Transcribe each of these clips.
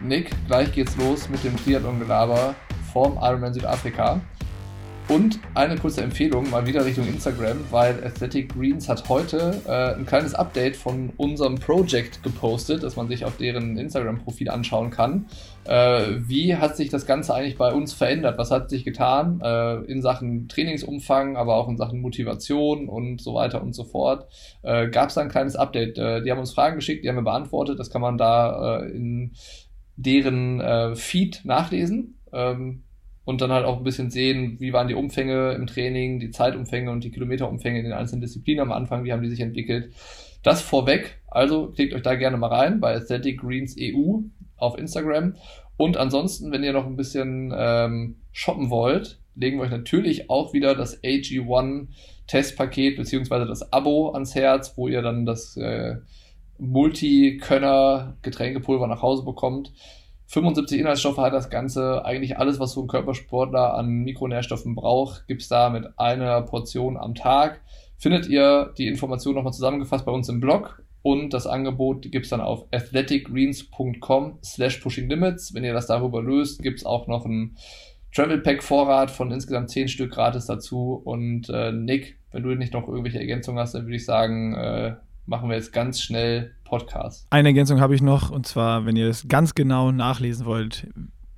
Nick, gleich geht's los mit dem Triathlon-Gelaber vorm Ironman Südafrika. Und eine kurze Empfehlung, mal wieder Richtung Instagram, weil Athletic Greens hat heute äh, ein kleines Update von unserem Project gepostet, das man sich auf deren Instagram-Profil anschauen kann. Äh, wie hat sich das Ganze eigentlich bei uns verändert? Was hat sich getan äh, in Sachen Trainingsumfang, aber auch in Sachen Motivation und so weiter und so fort? Äh, Gab es da ein kleines Update? Äh, die haben uns Fragen geschickt, die haben wir beantwortet. Das kann man da äh, in deren äh, Feed nachlesen. Ähm, und dann halt auch ein bisschen sehen, wie waren die Umfänge im Training, die Zeitumfänge und die Kilometerumfänge in den einzelnen Disziplinen am Anfang, wie haben die sich entwickelt. Das vorweg, also klickt euch da gerne mal rein bei Aesthetic Greens EU auf Instagram. Und ansonsten, wenn ihr noch ein bisschen ähm, shoppen wollt, legen wir euch natürlich auch wieder das AG1 Testpaket beziehungsweise das Abo ans Herz, wo ihr dann das äh, Multi-Könner Getränkepulver nach Hause bekommt. 75 Inhaltsstoffe hat das Ganze. Eigentlich alles, was so ein Körpersportler an Mikronährstoffen braucht, gibt's da mit einer Portion am Tag. Findet ihr die Information nochmal zusammengefasst bei uns im Blog und das Angebot gibt's dann auf athleticgreens.com slash pushing limits. Wenn ihr das darüber löst, gibt's auch noch ein Travel Pack Vorrat von insgesamt 10 Stück gratis dazu. Und äh, Nick, wenn du nicht noch irgendwelche Ergänzungen hast, dann würde ich sagen, äh, machen wir jetzt ganz schnell Podcast. Eine Ergänzung habe ich noch, und zwar, wenn ihr es ganz genau nachlesen wollt,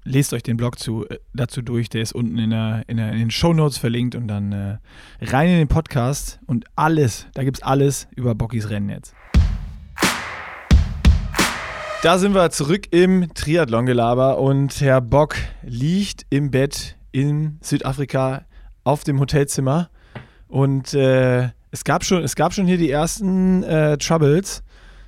lest euch den Blog zu, äh, dazu durch, der ist unten in, der, in, der, in den Show Notes verlinkt und dann äh, rein in den Podcast und alles, da gibt es alles über Bockys Rennen jetzt. Da sind wir zurück im Triathlon-Gelaber und Herr Bock liegt im Bett in Südafrika auf dem Hotelzimmer und äh, es gab schon, es gab schon hier die ersten äh, Troubles,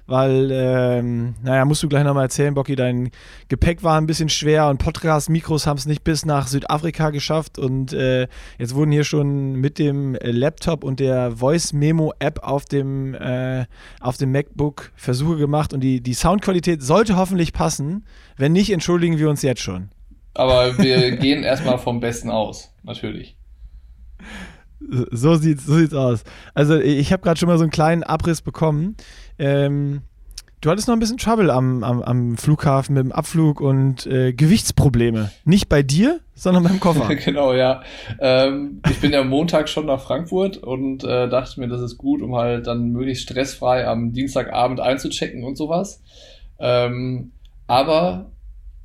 weil, ähm, naja, musst du gleich nochmal erzählen, Bocky, dein Gepäck war ein bisschen schwer und Podcast-Mikros haben es nicht bis nach Südafrika geschafft und äh, jetzt wurden hier schon mit dem Laptop und der Voice-Memo-App auf, dem, äh, auf dem MacBook Versuche gemacht und die, die Soundqualität sollte hoffentlich passen. Wenn nicht, entschuldigen wir uns jetzt schon. Aber wir gehen erstmal vom Besten aus, natürlich. So sieht's, so sieht's aus. Also ich habe gerade schon mal so einen kleinen Abriss bekommen. Ähm, du hattest noch ein bisschen Trouble am, am, am Flughafen mit dem Abflug und äh, Gewichtsprobleme. Nicht bei dir, sondern beim Koffer. genau, ja. Ähm, ich bin ja Montag schon nach Frankfurt und äh, dachte mir, das ist gut, um halt dann möglichst stressfrei am Dienstagabend einzuchecken und sowas. Ähm, aber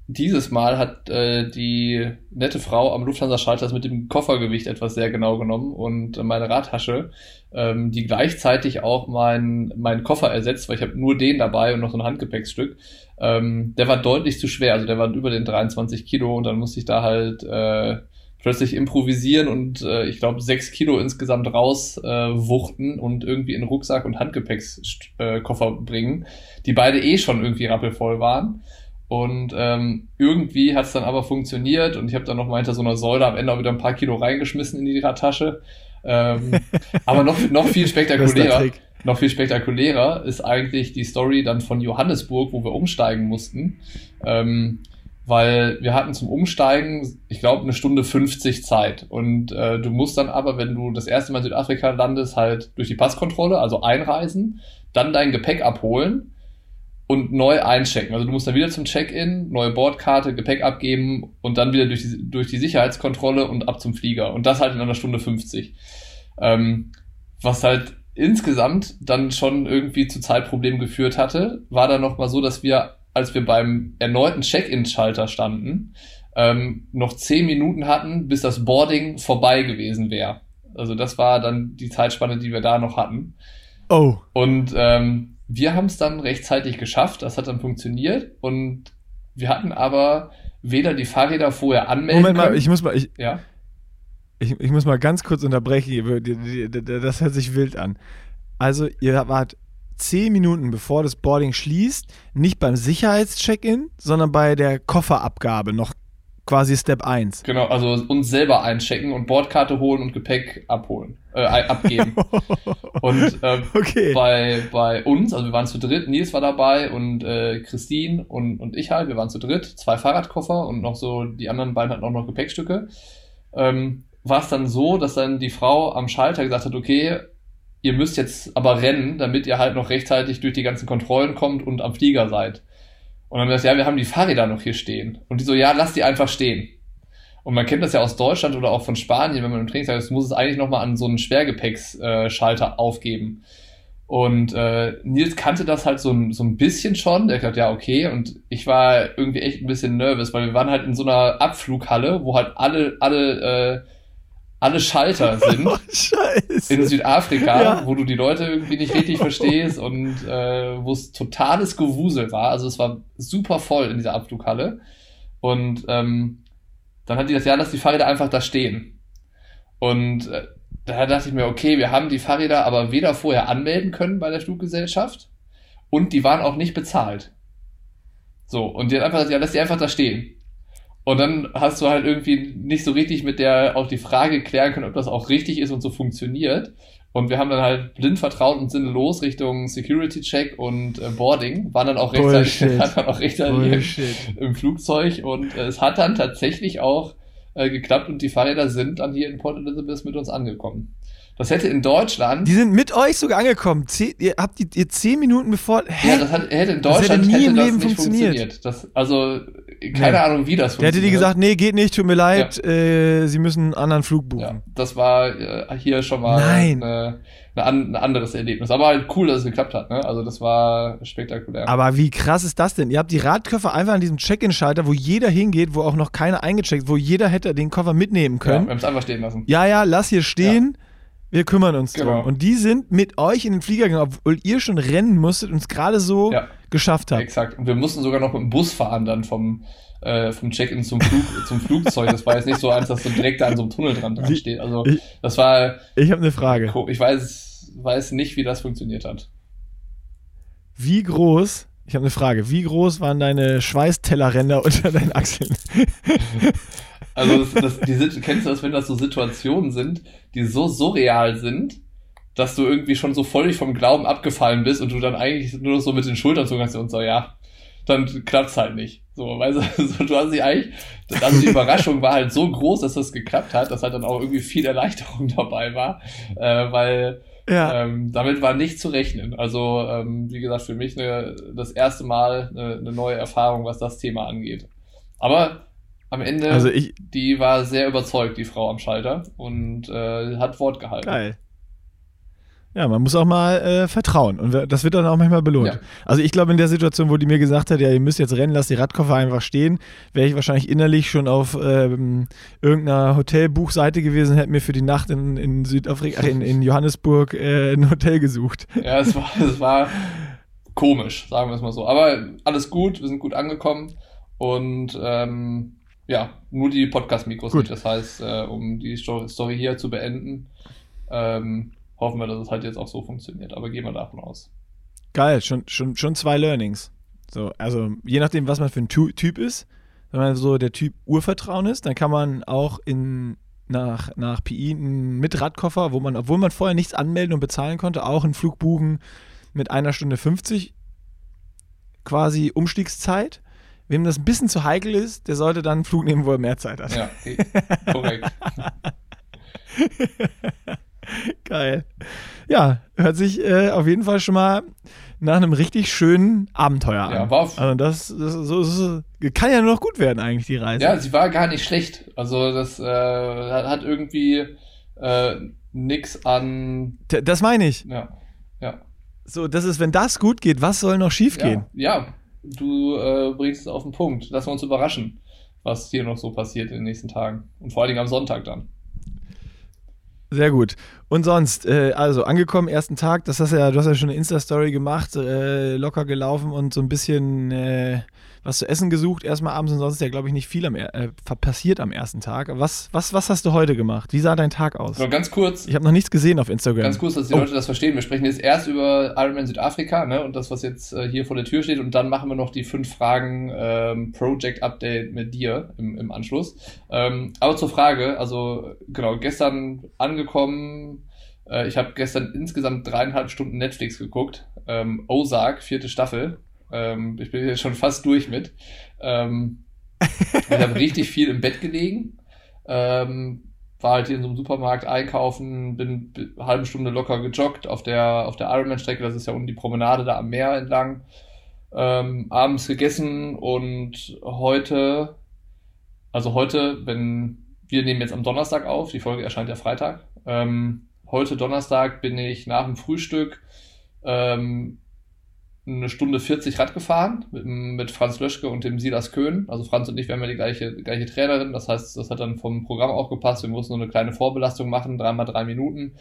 dieses Mal hat äh, die nette Frau am Lufthansa-Schalter mit dem Koffergewicht etwas sehr genau genommen und meine Radtasche, ähm, die gleichzeitig auch mein, meinen Koffer ersetzt, weil ich habe nur den dabei und noch so ein Handgepäcksstück, ähm, der war deutlich zu schwer, also der war über den 23 Kilo und dann musste ich da halt äh, plötzlich improvisieren und äh, ich glaube sechs Kilo insgesamt rauswuchten äh, und irgendwie in Rucksack und Handgepäckskoffer äh, bringen, die beide eh schon irgendwie rappelvoll waren. Und ähm, irgendwie hat es dann aber funktioniert und ich habe dann noch mal hinter so einer Säule am Ende auch wieder ein paar Kilo reingeschmissen in die Radtasche. Ähm, aber noch, noch viel spektakulärer, noch viel spektakulärer ist eigentlich die Story dann von Johannesburg, wo wir umsteigen mussten. Ähm, weil wir hatten zum Umsteigen, ich glaube, eine Stunde 50 Zeit. Und äh, du musst dann aber, wenn du das erste Mal in Südafrika landest, halt durch die Passkontrolle, also einreisen, dann dein Gepäck abholen und neu einchecken. Also du musst dann wieder zum Check-in, neue Bordkarte, Gepäck abgeben und dann wieder durch die, durch die Sicherheitskontrolle und ab zum Flieger. Und das halt in einer Stunde 50. Ähm, was halt insgesamt dann schon irgendwie zu Zeitproblemen geführt hatte, war dann nochmal so, dass wir, als wir beim erneuten Check-in-Schalter standen, ähm, noch zehn Minuten hatten, bis das Boarding vorbei gewesen wäre. Also das war dann die Zeitspanne, die wir da noch hatten. Oh. Und ähm, wir haben es dann rechtzeitig geschafft, das hat dann funktioniert und wir hatten aber weder die Fahrräder vorher anmelden Moment können. mal, ich muss mal, ich, ja? ich, ich muss mal ganz kurz unterbrechen, das hört sich wild an. Also ihr wart zehn Minuten bevor das Boarding schließt, nicht beim Sicherheitscheck-in, sondern bei der Kofferabgabe noch quasi Step 1. Genau, also uns selber einchecken und Bordkarte holen und Gepäck abholen, äh, abgeben. und äh, okay. bei, bei uns, also wir waren zu dritt, Nils war dabei und äh, Christine und, und ich halt, wir waren zu dritt, zwei Fahrradkoffer und noch so, die anderen beiden hatten auch noch Gepäckstücke. Ähm, war es dann so, dass dann die Frau am Schalter gesagt hat, okay, ihr müsst jetzt aber rennen, damit ihr halt noch rechtzeitig durch die ganzen Kontrollen kommt und am Flieger seid. Und dann haben wir gesagt, ja, wir haben die Fahrräder noch hier stehen. Und die so, ja, lass die einfach stehen. Und man kennt das ja aus Deutschland oder auch von Spanien, wenn man im Trainingslager ist, muss es eigentlich nochmal an so einen Schwergepäcksschalter aufgeben. Und äh, Nils kannte das halt so, ein so ein bisschen schon. Der hat ja, okay. Und ich war irgendwie echt ein bisschen nervös, weil wir waren halt in so einer Abflughalle, wo halt alle, alle, äh, alle Schalter sind Scheiße. in Südafrika, Ja. wo du die Leute irgendwie nicht richtig verstehst und äh, wo es totales Gewusel war. Also es war super voll in dieser Abflughalle. Und ähm, dann hat die das, ja, lass die Fahrräder einfach da stehen. Und äh, da dachte ich mir, okay, wir haben die Fahrräder aber weder vorher anmelden können bei der Fluggesellschaft und die waren auch nicht bezahlt. So, und die hat einfach gesagt, ja, lass die einfach da stehen. Und dann hast du halt irgendwie nicht so richtig mit der auch die Frage klären können, ob das auch richtig ist und so funktioniert. Und wir haben dann halt blind vertraut und sind los Richtung Security Check und äh, Boarding, waren dann auch rechtzeitig, waren dann auch rechtzeitig Bullshit. im Flugzeug und äh, es hat dann tatsächlich auch äh, geklappt und die Fahrräder sind dann hier in Port Elizabeth mit uns angekommen. Das hätte in Deutschland, Die sind mit euch sogar angekommen. Zehn, ihr habt die, ihr zehn Minuten bevor. Hä? ja, das hat, hätte in Das hätte Deutschland nie hätte im das Leben nicht funktioniert. funktioniert. Das, also keine Nee. Ahnung, wie das Der hätte funktioniert. die gesagt, nee, geht nicht, tut mir leid, äh, sie müssen einen anderen Flug buchen. Ja, das war äh, hier schon mal Nein. Eine, eine, an- ein anderes Erlebnis. Aber halt cool, dass es geklappt hat. Ne? Also das war spektakulär. Aber wie krass ist das denn? Ihr habt die Radkoffer einfach an diesem Check-in-Schalter, wo jeder hingeht, wo auch noch keiner eingecheckt, wo jeder hätte den Koffer mitnehmen ja, wir können. haben es einfach stehen lassen. Ja, ja, lass hier stehen. Wir kümmern uns Genau. drum. Und die sind mit euch in den Flieger gegangen, obwohl ihr schon rennen musstet und es gerade so Ja. geschafft habt. Exakt. Und wir mussten sogar noch mit dem Bus fahren dann vom, äh, vom Check-in zum, Flug, zum Flugzeug. Das war jetzt nicht so eins, dass so direkt da an so einem Tunnel dran, dran steht. Also ich- das war, Ich habe eine Frage. ich weiß, weiß nicht, wie das funktioniert hat. Wie groß, ich habe eine Frage, wie groß waren deine Schweißtellerränder unter deinen Achseln? Also das, das, die, kennst du das, wenn das so Situationen sind, die so surreal sind, dass du irgendwie schon so völlig vom Glauben abgefallen bist und du dann eigentlich nur noch so mit den Schultern kannst und so, ja, dann klappt's halt nicht. So, weißt du, so, du hast dich eigentlich, also die Überraschung war halt so groß, dass das geklappt hat, dass halt dann auch irgendwie viel Erleichterung dabei war, äh, weil Ja. ähm, damit war nicht zu rechnen. Also, ähm, wie gesagt, für mich eine, das erste Mal eine, eine neue Erfahrung, was das Thema angeht. Aber am Ende, Also ich, die war sehr überzeugt, die Frau am Schalter, und äh, hat Wort gehalten. Geil. Ja, man muss auch mal äh, vertrauen und das wird dann auch manchmal belohnt. Ja. Also ich glaube, in der Situation, wo die mir gesagt hat, ja, ihr müsst jetzt rennen, lasst die Radkoffer einfach stehen, wäre ich wahrscheinlich innerlich schon auf ähm, irgendeiner Hotelbuchseite gewesen, hätte mir für die Nacht in, in Südafrika, in, in Johannesburg äh, ein Hotel gesucht. Ja, es war, es war komisch, sagen wir es mal so. Aber alles gut, wir sind gut angekommen und ähm, ja, nur die Podcast-Mikros nicht. Das heißt, äh, um die Sto- Story hier zu beenden, ähm, hoffen wir, dass es halt jetzt auch so funktioniert. Aber gehen wir davon aus. Geil, schon, schon, schon zwei Learnings. So, also je nachdem, was man für ein Tu- Typ ist, wenn man so der Typ Urvertrauen ist, dann kann man auch in nach, nach PI mit Radkoffer, wo man, obwohl man vorher nichts anmelden und bezahlen konnte, auch einen Flug buchen mit einer Stunde 50 quasi Umstiegszeit. Wem das ein bisschen zu heikel ist, der sollte dann einen Flug nehmen, wo er mehr Zeit hat. Ja, eh, korrekt. Geil. Ja, hört sich äh, auf jeden Fall schon mal nach einem richtig schönen Abenteuer an. Ja, war also das, das so, so, kann ja nur noch gut werden eigentlich, die Reise. Ja, sie war gar nicht schlecht. Also das äh, hat irgendwie äh, nix an. Das meine ich. Ja, ja. So, das ist, wenn das gut geht, was soll noch schief gehen? Ja, ja. Du äh, bringst es auf den Punkt. Lass uns überraschen, was hier noch so passiert in den nächsten Tagen. Und vor allen Dingen am Sonntag dann. Sehr gut. Und sonst, äh, also angekommen, ersten Tag, das hast ja, du hast ja schon eine Insta-Story gemacht, äh, locker gelaufen und so ein bisschen äh, was zu essen gesucht, erstmal abends und sonst ist ja, glaube ich, nicht viel am, äh, passiert am ersten Tag. Was, was, was hast du heute gemacht? Wie sah dein Tag aus? Nur ganz kurz, Ich habe noch nichts gesehen auf Instagram. ganz kurz, dass die Oh. Leute das verstehen. Wir sprechen jetzt erst über Ironman Südafrika, ne, und das, was jetzt äh, hier vor der Tür steht, und dann machen wir noch die fünf Fragen ähm, Project Update mit dir im, im Anschluss. Ähm, aber zur Frage, also genau, gestern angekommen, äh, ich habe gestern insgesamt dreieinhalb Stunden Netflix geguckt. Ähm, Ozark, vierte Staffel. Ähm, ich bin jetzt schon fast durch mit. Ähm, ich habe richtig viel im Bett gelegen. Ähm, war halt hier in so einem Supermarkt einkaufen, bin bi- eine halbe Stunde locker gejoggt auf der, auf der Ironman-Strecke, das ist ja unten die Promenade da am Meer entlang. ähm, abends gegessen und heute, also heute, wenn wir nehmen jetzt am Donnerstag auf, die Folge erscheint ja Freitag. Ähm, heute Donnerstag bin ich nach dem Frühstück ähm, eine Stunde 40 Rad gefahren mit, mit Franz Löschke und dem Silas Köhn. Also Franz und ich, wir haben ja die gleiche, gleiche Trainerin. Das heißt, das hat dann vom Programm auch gepasst. Wir mussten nur eine kleine Vorbelastung machen, dreimal drei Minuten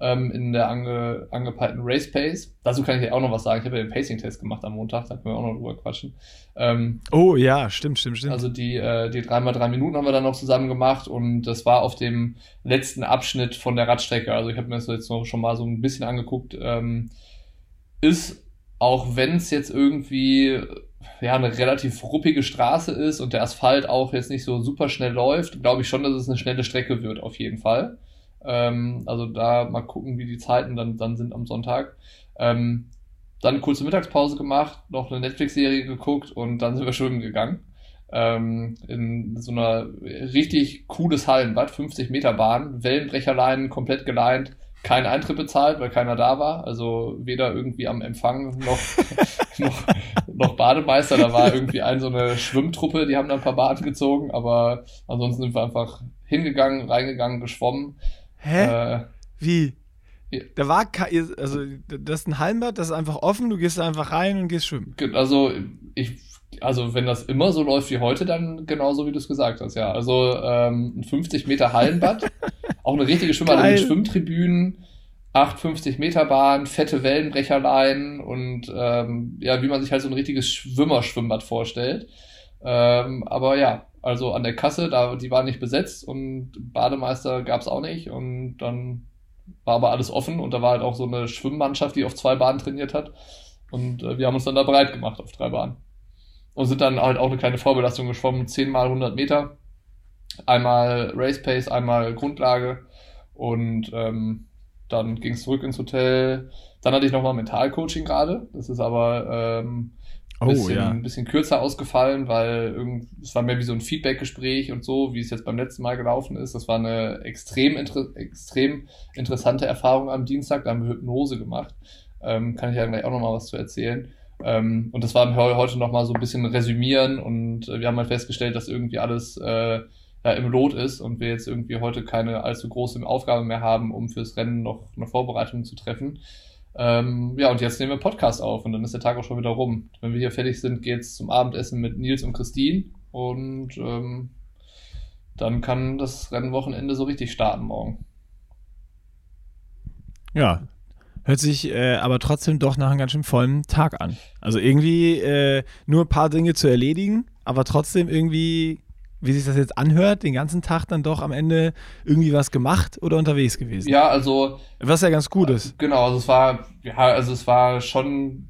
ähm, in der ange, angepeilten Race Pace. Dazu kann ich ja auch noch was sagen. Ich habe ja den Pacing-Test gemacht am Montag, da können wir auch noch drüber quatschen. Ähm, oh ja, stimmt, stimmt, stimmt. Also die, äh, die dreimal drei Minuten haben wir dann noch zusammen gemacht und das war auf dem letzten Abschnitt von der Radstrecke. Also ich habe mir das jetzt noch schon mal so ein bisschen angeguckt. Ähm, ist auch wenn es jetzt irgendwie ja eine relativ ruppige Straße ist und der Asphalt auch jetzt nicht so super schnell läuft, glaube ich schon, dass es eine schnelle Strecke wird, auf jeden Fall. Ähm, also da mal gucken, wie die Zeiten dann, dann sind am Sonntag. Ähm, dann kurze Mittagspause gemacht, noch eine Netflix-Serie geguckt und dann sind wir schwimmen gegangen. Ähm, in so einer richtig cooles Hallenbad, 50 Meter Bahn, Wellenbrecherleinen komplett geleint, keinen Eintritt bezahlt, weil keiner da war. Also weder irgendwie am Empfang noch, noch, noch Bademeister. Da war irgendwie ein so eine Schwimmtruppe, die haben da ein paar Baden gezogen, aber ansonsten sind wir einfach hingegangen, reingegangen, geschwommen. Hä? Äh, Wie? Da war also das ist ein Hallenbad, das ist einfach offen, du gehst einfach rein und gehst schwimmen. Also ich also wenn das immer so läuft wie heute, dann genauso wie du es gesagt hast, ja. Also ähm, ein 50 Meter Hallenbad, auch eine richtige Schwimmer mit Schwimmtribünen, 850 Meter Bahn, fette Wellenbrecherleinen und ähm, ja, wie man sich halt so ein richtiges Schwimmerschwimmbad vorstellt. Ähm, aber ja, also an der Kasse, da die war nicht besetzt und Bademeister gab es auch nicht und dann war aber alles offen und da war halt auch so eine Schwimmmannschaft, die auf zwei Bahnen trainiert hat und äh, wir haben uns dann da bereit gemacht auf drei Bahnen und sind dann halt auch eine kleine Vorbelastung geschwommen, 10 mal 100 Meter, einmal Race Pace, einmal Grundlage und ähm, dann ging es zurück ins Hotel. Dann hatte ich nochmal Mentalcoaching gerade, das ist aber ähm, ein, oh, bisschen, ja. ein bisschen kürzer ausgefallen, weil es war mehr wie so ein Feedback-Gespräch und so, wie es jetzt beim letzten Mal gelaufen ist. Das war eine extrem, inter extrem interessante Erfahrung am Dienstag, da haben wir Hypnose gemacht. Ähm, kann ich ja gleich auch nochmal was zu erzählen. Ähm, und das war heute nochmal so ein bisschen resümieren und äh, wir haben halt festgestellt, dass irgendwie alles äh, ja, im Lot ist und wir jetzt irgendwie heute keine allzu große Aufgabe mehr haben, um fürs Rennen noch eine Vorbereitung zu treffen. Ähm, ja, und jetzt nehmen wir Podcast auf und dann ist der Tag auch schon wieder rum. Wenn wir hier fertig sind, geht's zum Abendessen mit Nils und Christine und ähm, dann kann das Rennwochenende so richtig starten morgen. Ja, Hört sich äh, aber trotzdem doch nach einem ganz schön vollen Tag an. Also irgendwie äh, nur ein paar Dinge zu erledigen, aber trotzdem irgendwie, wie sich das jetzt anhört, den ganzen Tag dann doch am Ende irgendwie was gemacht oder unterwegs gewesen. Ja, also. Was ja ganz gut ist. Genau, also es war, ja, also es war schon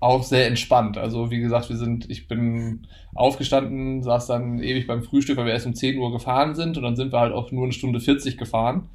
auch sehr entspannt. Also wie gesagt, wir sind, ich bin aufgestanden, saß dann ewig beim Frühstück, weil wir erst um 10 Uhr gefahren sind und dann sind wir halt auch nur eine Stunde 40 gefahren.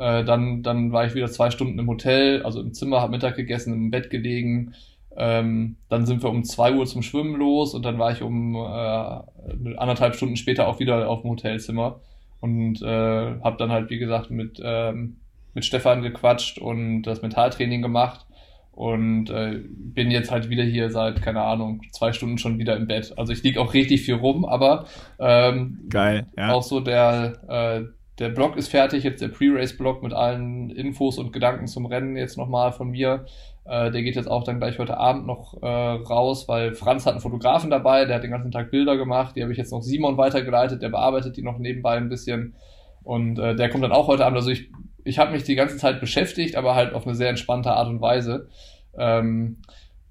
Äh, dann, dann war ich wieder zwei Stunden im Hotel, also im Zimmer, habe Mittag gegessen, im Bett gelegen. Ähm, dann sind wir um zwei Uhr zum Schwimmen los und dann war ich um äh, anderthalb Stunden später auch wieder auf dem Hotelzimmer und äh, habe dann halt, wie gesagt, mit, ähm, mit Stefan gequatscht und das Mentaltraining gemacht und äh, bin jetzt halt wieder hier seit, keine Ahnung, zwei Stunden schon wieder im Bett. Also ich liege auch richtig viel rum, aber ähm, Geil, ja. auch so der, äh, der Blog ist fertig, jetzt der Pre-Race-Blog mit allen Infos und Gedanken zum Rennen jetzt nochmal von mir. Äh, der geht jetzt auch dann gleich heute Abend noch äh, raus, weil Franz hat einen Fotografen dabei, der hat den ganzen Tag Bilder gemacht, die habe ich jetzt noch Simon weitergeleitet, der bearbeitet die noch nebenbei ein bisschen und äh, der kommt dann auch heute Abend. Also ich, ich habe mich die ganze Zeit beschäftigt, aber halt auf eine sehr entspannte Art und Weise. Ähm,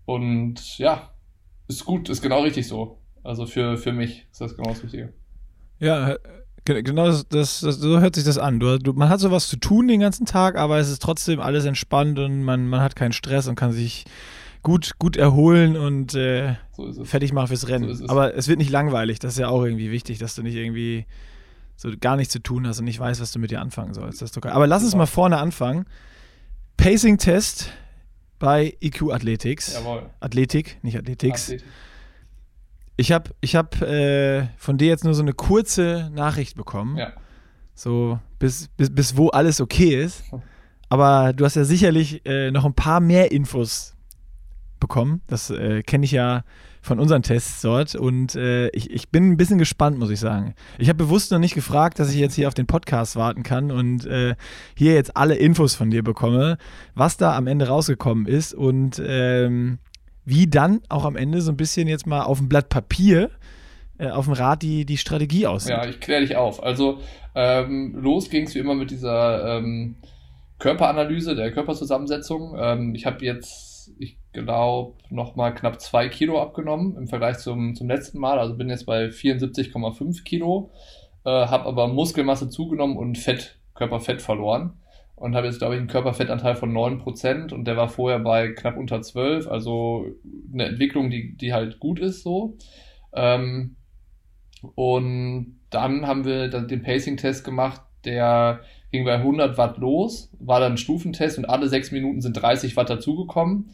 und ja, ist gut, ist genau richtig so. Also für, für mich ist das genau das Richtige. Ja, Genau, das, das, das, so hört sich das an. Du, du, man hat sowas zu tun den ganzen Tag, aber es ist trotzdem alles entspannt und man, man hat keinen Stress und kann sich gut, gut erholen und äh, so fertig machen fürs Rennen. So es. Aber es wird nicht langweilig, das ist ja auch irgendwie wichtig, dass du nicht irgendwie so gar nichts zu tun hast und nicht weißt, was du mit dir anfangen sollst. Das ist. Aber lass uns mal vorne anfangen. Pacing-Test bei EQ Athletics. Jawohl. Athletik, nicht Athletics. Athletik. Ich habe ich hab, äh, von dir jetzt nur so eine kurze Nachricht bekommen. Ja. So, bis, bis, bis wo alles okay ist. Aber du hast ja sicherlich äh, noch ein paar mehr Infos bekommen. Das äh, kenne ich ja von unseren Tests dort und äh, ich, ich bin ein bisschen gespannt, muss ich sagen. Ich habe bewusst noch nicht gefragt, dass ich jetzt hier auf den Podcast warten kann und äh, hier jetzt alle Infos von dir bekomme, was da am Ende rausgekommen ist und ähm, wie dann auch am Ende so ein bisschen jetzt mal auf dem Blatt Papier äh, auf dem Rad die, die Strategie aussieht. Ja, ich kläre dich auf. Also ähm, los ging es wie immer mit dieser ähm, Körperanalyse, der Körperzusammensetzung. Ähm, ich habe jetzt, ich glaube, nochmal knapp zwei Kilo abgenommen im Vergleich zum, zum letzten Mal. Also bin jetzt bei 74,5 Kilo, äh, habe aber Muskelmasse zugenommen und Fett, Körperfett verloren. Und habe jetzt, glaube ich, einen Körperfettanteil von 9% und der war vorher bei knapp unter 12, also eine Entwicklung, die, die halt gut ist so. Ähm, und dann haben wir dann den Pacing-Test gemacht, der ging bei 100 Watt los, war dann ein Stufentest und alle sechs Minuten sind 30 Watt dazugekommen.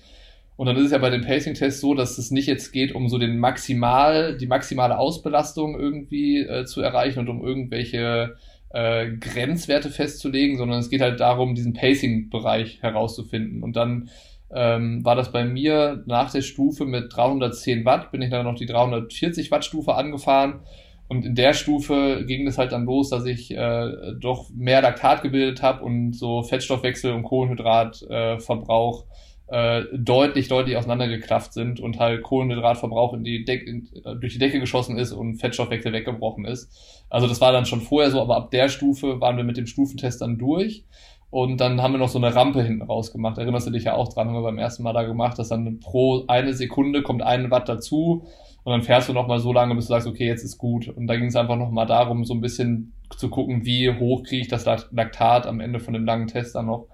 Und dann ist es ja bei den Pacing-Tests so, dass es nicht jetzt geht, um so den maximal, die maximale Ausbelastung irgendwie äh, zu erreichen und um irgendwelche äh, Grenzwerte festzulegen, sondern es geht halt darum, diesen Pacing-Bereich herauszufinden. Und dann ähm, war das bei mir nach der Stufe mit 310 Watt, bin ich dann noch die 340 Watt Stufe angefahren und in der Stufe ging es halt dann los, dass ich äh, doch mehr Laktat gebildet habe und so Fettstoffwechsel und Kohlenhydratverbrauch äh, äh, deutlich, deutlich auseinandergeklafft sind und halt Kohlenhydratverbrauch in die Deck, in, äh, durch die Decke geschossen ist und Fettstoffwechsel weggebrochen ist. Also das war dann schon vorher so, aber ab der Stufe waren wir mit dem Stufentest dann durch. Und dann haben wir noch so eine Rampe hinten raus gemacht. Erinnerst du dich ja auch dran, haben wir beim ersten Mal da gemacht, dass dann pro eine Sekunde kommt ein Watt dazu und dann fährst du nochmal so lange, bis du sagst, okay, jetzt ist gut. Und da ging es einfach nochmal darum, so ein bisschen zu gucken, wie hoch kriege ich das Laktat am Ende von dem langen Test dann noch.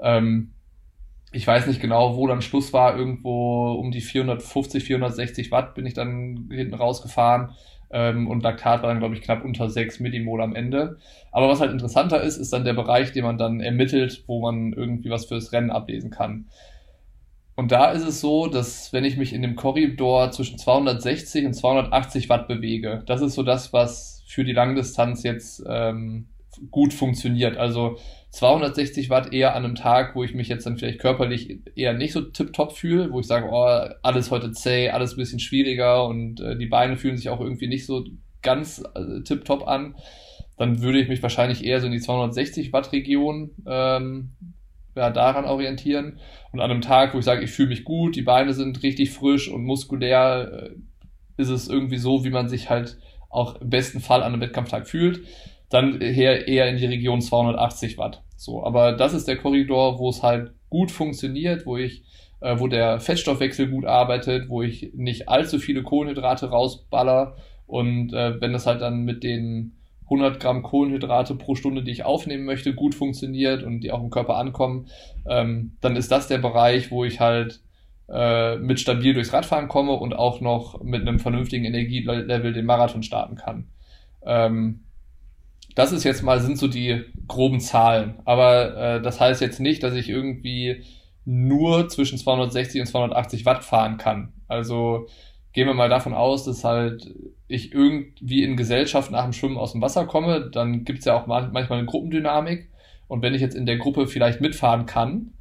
Ähm, ich weiß nicht genau, wo dann Schluss war, irgendwo um die 450, 460 Watt bin ich dann hinten rausgefahren. Ähm, und Laktat war dann, glaube ich, knapp unter 6 Millimol am Ende. Aber was halt interessanter ist, ist dann der Bereich, den man dann ermittelt, wo man irgendwie was fürs Rennen ablesen kann. Und da ist es so, dass wenn ich mich in dem Korridor zwischen 260 und 280 Watt bewege, das ist so das, was für die Langdistanz jetzt ähm, gut funktioniert. Also 260 Watt eher an einem Tag, wo ich mich jetzt dann vielleicht körperlich eher nicht so tipptopp fühle, wo ich sage, oh, alles heute zäh, alles ein bisschen schwieriger und äh, die Beine fühlen sich auch irgendwie nicht so ganz äh, tipptopp an, dann würde ich mich wahrscheinlich eher so in die 260 Watt Region ähm, ja, daran orientieren. Und an einem Tag, wo ich sage, ich fühle mich gut, die Beine sind richtig frisch und muskulär, äh, ist es irgendwie so, wie man sich halt auch im besten Fall an einem Wettkampftag fühlt, dann eher, eher in die Region 280 Watt. So, aber das ist der Korridor, wo es halt gut funktioniert, wo ich, äh, wo der Fettstoffwechsel gut arbeitet, wo ich nicht allzu viele Kohlenhydrate rausballer und äh, wenn das halt dann mit den 100 Gramm Kohlenhydrate pro Stunde, die ich aufnehmen möchte, gut funktioniert und die auch im Körper ankommen, ähm, dann ist das der Bereich, wo ich halt äh, mit stabil durchs Radfahren komme und auch noch mit einem vernünftigen Energielevel den Marathon starten kann. Ähm, das ist jetzt mal, sind so die groben Zahlen. Aber äh, das heißt jetzt nicht, dass ich irgendwie nur zwischen 260 und 280 Watt fahren kann. Also gehen wir mal davon aus, dass halt ich irgendwie in Gesellschaft nach dem Schwimmen aus dem Wasser komme, dann gibt's ja auch manchmal eine Gruppendynamik. Und wenn ich jetzt in der Gruppe vielleicht mitfahren kann,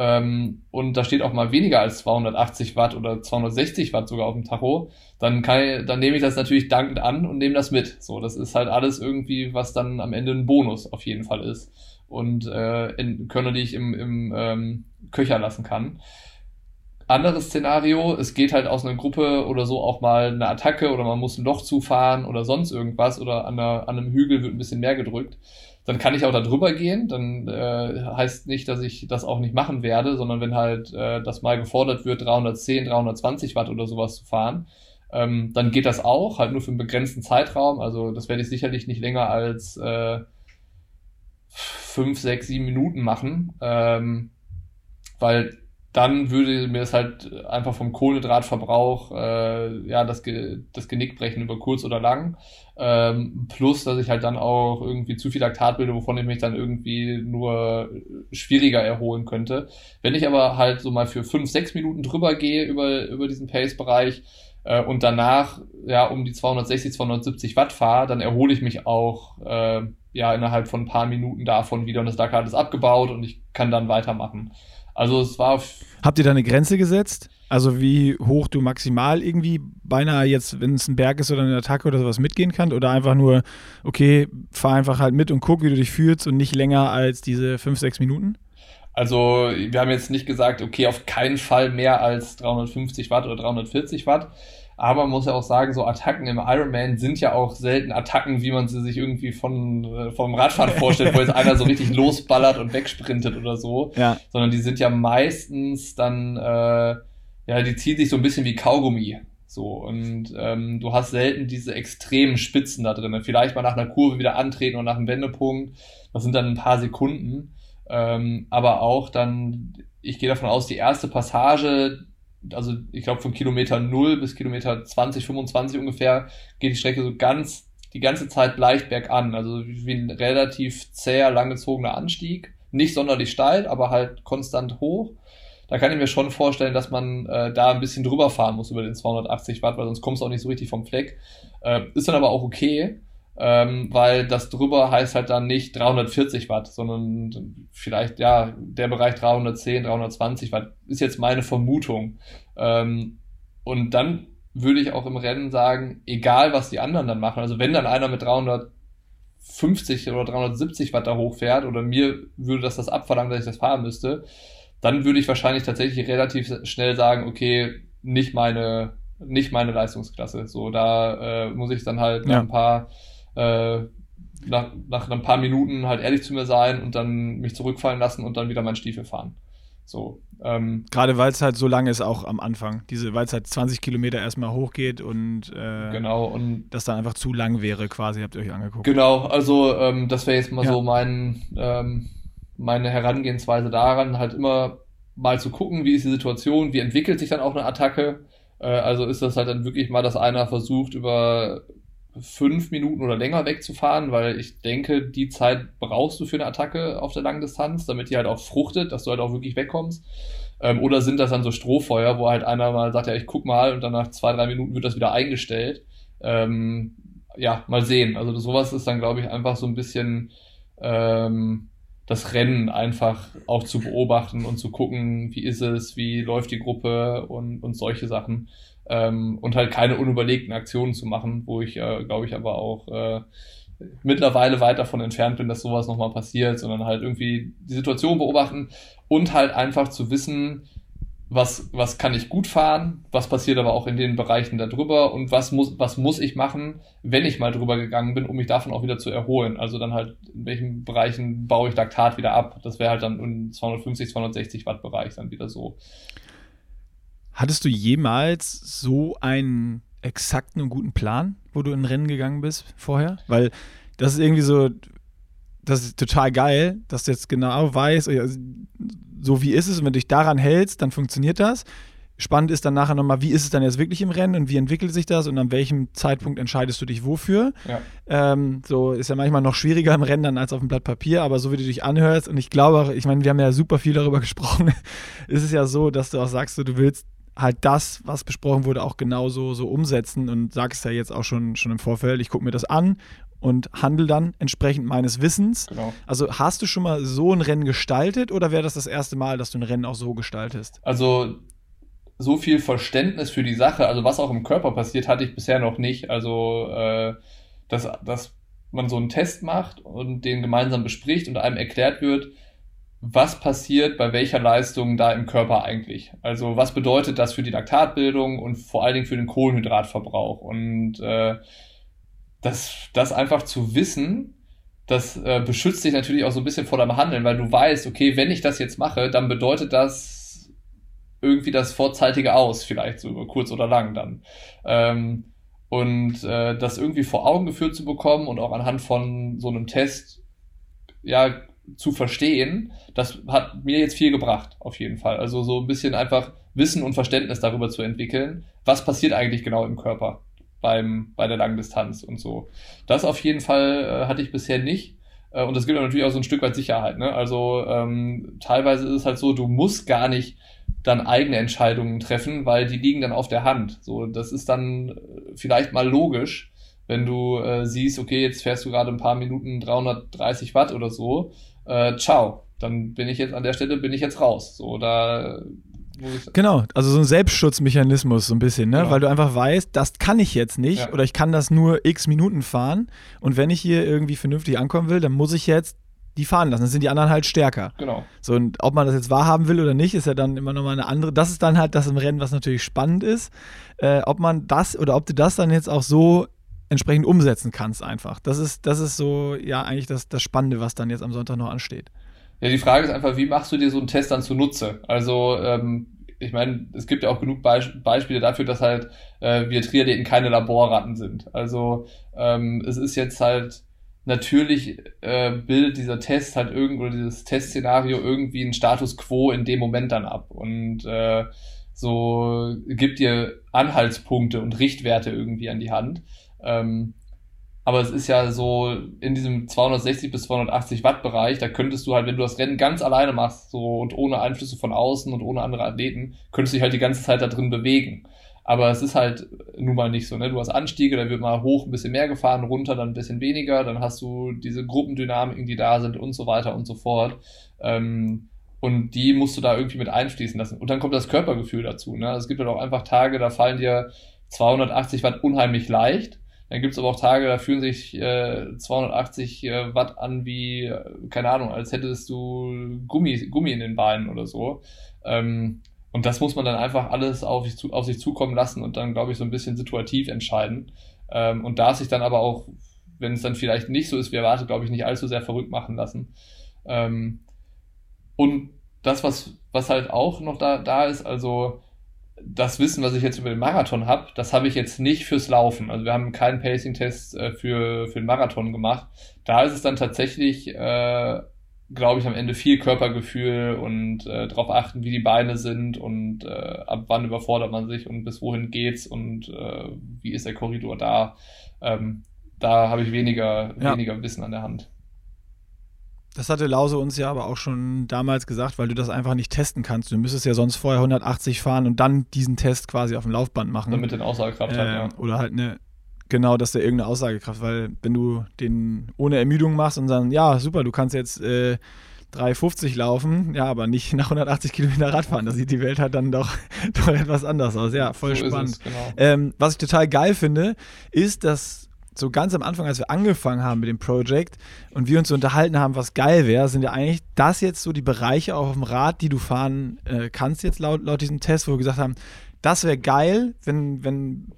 ähm, und da steht auch mal weniger als 280 Watt oder 260 Watt sogar auf dem Tacho, dann kann ich, dann nehme ich das natürlich dankend an und nehme das mit. So, das ist halt alles irgendwie, was dann am Ende ein Bonus auf jeden Fall ist. Und äh, in, Körner, die ich im, im ähm, Köcher lassen kann anderes Szenario, es geht halt aus einer Gruppe oder so auch mal eine Attacke oder man muss ein Loch zufahren oder sonst irgendwas oder an, einer, an einem Hügel wird ein bisschen mehr gedrückt, dann kann ich auch da drüber gehen. Dann äh, heißt nicht, dass ich das auch nicht machen werde, sondern wenn halt äh, das mal gefordert wird, 310, 320 Watt oder sowas zu fahren, ähm, dann geht das auch, halt nur für einen begrenzten Zeitraum. Also das werde ich sicherlich nicht länger als äh, fünf, sechs, sieben Minuten machen, ähm, weil dann würde mir es halt einfach vom Kohlenhydratverbrauch äh, ja das, Ge das Genick brechen über kurz oder lang. Ähm, plus, dass ich halt dann auch irgendwie zu viel Laktat bilde, wovon ich mich dann irgendwie nur schwieriger erholen könnte. Wenn ich aber halt so mal für fünf, sechs Minuten drüber gehe über, über diesen Pace-Bereich äh, und danach ja um die 260, 270 Watt fahre, dann erhole ich mich auch äh, ja innerhalb von ein paar Minuten davon wieder und das Laktat ist abgebaut und ich kann dann weitermachen. Also es war. Habt ihr da eine Grenze gesetzt? Also wie hoch du maximal irgendwie beinahe jetzt, wenn es ein Berg ist oder eine Attacke oder sowas mitgehen kannst? Oder einfach nur, okay, fahr einfach halt mit und guck, wie du dich fühlst und nicht länger als diese fünf, sechs Minuten? Also wir haben jetzt nicht gesagt, okay, auf keinen Fall mehr als 350 Watt oder 340 Watt. Aber man muss ja auch sagen, so Attacken im Ironman sind ja auch selten Attacken, wie man sie sich irgendwie von, äh, vom Radfahren vorstellt, wo jetzt einer so richtig losballert und wegsprintet oder so. Ja. Sondern die sind ja meistens dann, äh, ja, die ziehen sich so ein bisschen wie Kaugummi. So, und ähm, du hast selten diese extremen Spitzen da drin. Vielleicht mal nach einer Kurve wieder antreten und nach einem Wendepunkt. Das sind dann ein paar Sekunden. Ähm, aber auch dann, ich gehe davon aus, die erste Passage, also ich glaube von Kilometer 0 bis Kilometer 20, 25 ungefähr, geht die Strecke so ganz, die ganze Zeit leicht bergan. Also wie ein relativ zäher, langgezogener Anstieg. Nicht sonderlich steil, aber halt konstant hoch. Da kann ich mir schon vorstellen, dass man äh, da ein bisschen drüber fahren muss über den 280 Watt, weil sonst kommst du auch nicht so richtig vom Fleck. Äh, ist dann aber auch okay, ähm, weil das drüber heißt halt dann nicht 340 Watt, sondern vielleicht, ja, der Bereich 310, 320 Watt ist jetzt meine Vermutung. Ähm, und dann würde ich auch im Rennen sagen, egal was die anderen dann machen, also wenn dann einer mit 350 oder 370 Watt da hochfährt oder mir würde das das abverlangen, dass ich das fahren müsste, dann würde ich wahrscheinlich tatsächlich relativ schnell sagen, okay, nicht meine, nicht meine Leistungsklasse. So, da äh, muss ich dann halt ja. ein paar äh, nach, nach ein paar Minuten halt ehrlich zu mir sein und dann mich zurückfallen lassen und dann wieder meinen Stiefel fahren. So. Ähm, Gerade weil es halt so lange ist, auch am Anfang. Diese, weil es halt 20 Kilometer erstmal hochgeht und, äh, genau, und das dann einfach zu lang wäre, quasi, habt ihr euch angeguckt. Genau, also ähm, das wäre jetzt mal ja. so mein, ähm, meine Herangehensweise daran, halt immer mal zu gucken, wie ist die Situation, wie entwickelt sich dann auch eine Attacke. Äh, also ist das halt dann wirklich mal, dass einer versucht, über fünf Minuten oder länger wegzufahren, weil ich denke, die Zeit brauchst du für eine Attacke auf der langen Distanz, damit die halt auch fruchtet, dass du halt auch wirklich wegkommst. Ähm, oder sind das dann so Strohfeuer, wo halt einer mal sagt, ja, ich guck mal und dann nach zwei, drei Minuten wird das wieder eingestellt. Ähm, ja, mal sehen. Also sowas ist dann, glaube ich, einfach so ein bisschen ähm, das Rennen einfach auch zu beobachten und zu gucken, wie ist es, wie läuft die Gruppe und, und solche Sachen ähm, und halt keine unüberlegten Aktionen zu machen, wo ich, äh, glaube ich, aber auch äh, mittlerweile weit davon entfernt bin, dass sowas nochmal passiert, sondern halt irgendwie die Situation beobachten und halt einfach zu wissen, was, was kann ich gut fahren, was passiert aber auch in den Bereichen darüber und was muss, was muss ich machen, wenn ich mal drüber gegangen bin, um mich davon auch wieder zu erholen. Also dann halt, in welchen Bereichen baue ich Laktat wieder ab. Das wäre halt dann im 250, 260 Watt Bereich dann wieder so. Hattest du jemals so einen exakten und guten Plan, wo du in Rennen gegangen bist vorher? Weil das ist irgendwie so, das ist total geil, dass du jetzt genau weißt, so wie ist es und wenn du dich daran hältst, dann funktioniert das. Spannend ist dann nachher nochmal, wie ist es dann jetzt wirklich im Rennen und wie entwickelt sich das und an welchem Zeitpunkt entscheidest du dich wofür. Ja. Ähm, so ist ja manchmal noch schwieriger im Rennen dann als auf dem Blatt Papier, aber so wie du dich anhörst und ich glaube, ich meine, wir haben ja super viel darüber gesprochen, ist es ja so, dass du auch sagst, du willst halt das, was besprochen wurde, auch genauso so umsetzen und sagst ja jetzt auch schon, schon im Vorfeld, ich gucke mir das an und handle dann entsprechend meines Wissens. Genau. Also hast du schon mal so ein Rennen gestaltet oder wäre das das erste Mal, dass du ein Rennen auch so gestaltest? Also so viel Verständnis für die Sache, also was auch im Körper passiert, hatte ich bisher noch nicht. Also äh, dass, dass man so einen Test macht und den gemeinsam bespricht und einem erklärt wird, was passiert bei welcher Leistung da im Körper eigentlich. Also was bedeutet das für die Laktatbildung und vor allen Dingen für den Kohlenhydratverbrauch. Und äh, das, das einfach zu wissen, das äh, beschützt dich natürlich auch so ein bisschen vor deinem Handeln, weil du weißt, okay, wenn ich das jetzt mache, dann bedeutet das irgendwie das vorzeitige Aus, vielleicht so kurz oder lang dann. Ähm, und äh, das irgendwie vor Augen geführt zu bekommen und auch anhand von so einem Test, ja, zu verstehen, das hat mir jetzt viel gebracht, auf jeden Fall. Also so ein bisschen einfach Wissen und Verständnis darüber zu entwickeln, was passiert eigentlich genau im Körper beim, bei der Langdistanz und so. Das auf jeden Fall äh, hatte ich bisher nicht. Äh, und das gibt natürlich auch so ein Stück weit Sicherheit. Ne? Also ähm, teilweise ist es halt so, du musst gar nicht dann eigene Entscheidungen treffen, weil die liegen dann auf der Hand. So, das ist dann äh, vielleicht mal logisch, wenn du äh, siehst, okay, jetzt fährst du gerade ein paar Minuten 330 Watt oder so äh, ciao. dann bin ich jetzt an der Stelle, bin ich jetzt raus. So, da Genau, also so ein Selbstschutzmechanismus so ein bisschen, ne? Genau. weil du einfach weißt, das kann ich jetzt nicht ja. oder ich kann das nur x Minuten fahren und wenn ich hier irgendwie vernünftig ankommen will, dann muss ich jetzt die fahren lassen. Dann sind die anderen halt stärker. Genau. So, und ob man das jetzt wahrhaben will oder nicht, ist ja dann immer nochmal eine andere. Das ist dann halt das im Rennen, was natürlich spannend ist. Äh, ob man das oder ob du das dann jetzt auch so entsprechend umsetzen kannst, einfach. Das ist, das ist so, ja, eigentlich das, das Spannende, was dann jetzt am Sonntag noch ansteht. Ja, die Frage ist einfach, wie machst du dir so einen Test dann zunutze? Also, ähm, ich meine, es gibt ja auch genug Be Beispiele dafür, dass halt äh, wir Triathleten keine Laborratten sind. Also ähm, es ist jetzt halt natürlich äh, bildet dieser Test halt irgendwo dieses Testszenario irgendwie einen Status quo in dem Moment dann ab und äh, so gibt dir Anhaltspunkte und Richtwerte irgendwie an die Hand. Ähm, aber es ist ja so in diesem 260 bis 280 Watt Bereich, da könntest du halt, wenn du das Rennen ganz alleine machst, so und ohne Einflüsse von außen und ohne andere Athleten, könntest du dich halt die ganze Zeit da drin bewegen. Aber es ist halt nun mal nicht so, ne? Du hast Anstiege, da wird mal hoch ein bisschen mehr gefahren, runter dann ein bisschen weniger, dann hast du diese Gruppendynamiken, die da sind und so weiter und so fort. Ähm, und die musst du da irgendwie mit einfließen lassen. Und dann kommt das Körpergefühl dazu. Ne? Es gibt halt auch einfach Tage, da fallen dir 280 Watt unheimlich leicht. Dann gibt es aber auch Tage, da fühlen sich äh, 280 äh, Watt an wie, äh, keine Ahnung, als hättest du Gummi, Gummi in den Beinen oder so. Ähm, und das muss man dann einfach alles auf sich, zu, auf sich zukommen lassen und dann, glaube ich, so ein bisschen situativ entscheiden. Ähm, und darf sich dann aber auch, wenn es dann vielleicht nicht so ist wie erwartet, glaube ich, nicht allzu sehr verrückt machen lassen. Ähm, und das, was, was halt auch noch da, da ist, also das Wissen, was ich jetzt über den Marathon habe, das habe ich jetzt nicht fürs Laufen. Also wir haben keinen Pacing-Test äh, für, für den Marathon gemacht. Da ist es dann tatsächlich äh, glaube ich, am Ende viel Körpergefühl und äh, darauf achten, wie die Beine sind und äh, ab wann überfordert man sich und bis wohin geht's und äh, wie ist der Korridor da. Ähm, da habe ich weniger, ja. weniger Wissen an der Hand. Das hatte Lause uns ja aber auch schon damals gesagt, weil du das einfach nicht testen kannst. Du müsstest ja sonst vorher 180 fahren und dann diesen Test quasi auf dem Laufband machen. Damit den Aussagekraft äh, hat, ja. Oder halt eine, Genau, dass der irgendeine Aussagekraft, weil wenn du den ohne Ermüdung machst und dann, ja, super, du kannst jetzt äh, 3,50 laufen, ja, aber nicht nach 180 Kilometer Radfahren. Da sieht die Welt halt dann doch, doch etwas anders aus. Ja, voll so spannend. Es, genau. ähm, was ich total geil finde, ist, dass so ganz am Anfang, als wir angefangen haben mit dem Projekt und wir uns so unterhalten haben, was geil wäre, sind ja eigentlich das jetzt so die Bereiche auf dem Rad, die du fahren äh, kannst jetzt laut, laut diesem Test, wo wir gesagt haben, das wäre geil, wenn, wenn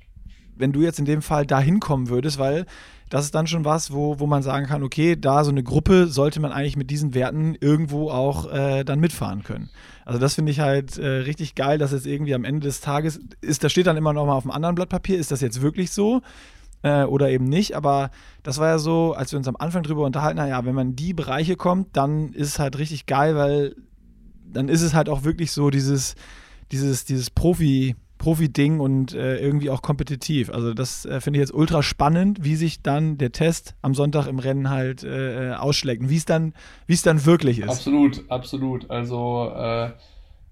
wenn du jetzt in dem Fall da hinkommen würdest, weil das ist dann schon was, wo, wo man sagen kann, okay, da so eine Gruppe sollte man eigentlich mit diesen Werten irgendwo auch äh, dann mitfahren können. Also das finde ich halt äh, richtig geil, dass jetzt irgendwie am Ende des Tages ist, da steht dann immer noch mal auf einem anderen Blatt Papier, ist das jetzt wirklich so? Äh, oder eben nicht, aber das war ja so, als wir uns am Anfang drüber unterhalten, naja, wenn man in die Bereiche kommt, dann ist es halt richtig geil, weil dann ist es halt auch wirklich so dieses, dieses, dieses Profi- Profi-Ding und äh, irgendwie auch kompetitiv. Also das äh, finde ich jetzt ultra spannend, wie sich dann der Test am Sonntag im Rennen halt äh, äh ausschlägt und wie es dann, wie es dann wirklich ist. Absolut, absolut. Also äh,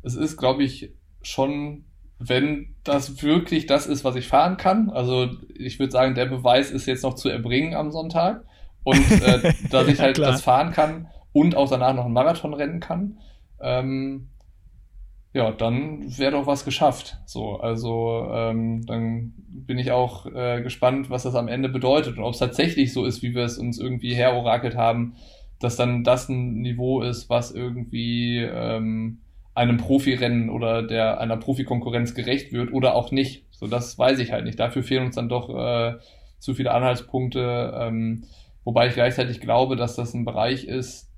es ist, glaube ich, schon, wenn das wirklich das ist, was ich fahren kann. Also ich würde sagen, der Beweis ist jetzt noch zu erbringen am Sonntag und äh, dass ich halt ja, das fahren kann und auch danach noch einen Marathon rennen kann. Ähm, ja, dann wäre doch was geschafft. So, also ähm, dann bin ich auch äh, gespannt, was das am Ende bedeutet und ob es tatsächlich so ist, wie wir es uns irgendwie herorakelt haben, dass dann das ein Niveau ist, was irgendwie ähm, einem Profirennen oder der einer Profikonkurrenz gerecht wird oder auch nicht. So, das weiß ich halt nicht. Dafür fehlen uns dann doch äh, zu viele Anhaltspunkte. Ähm, wobei ich gleichzeitig glaube, dass das ein Bereich ist,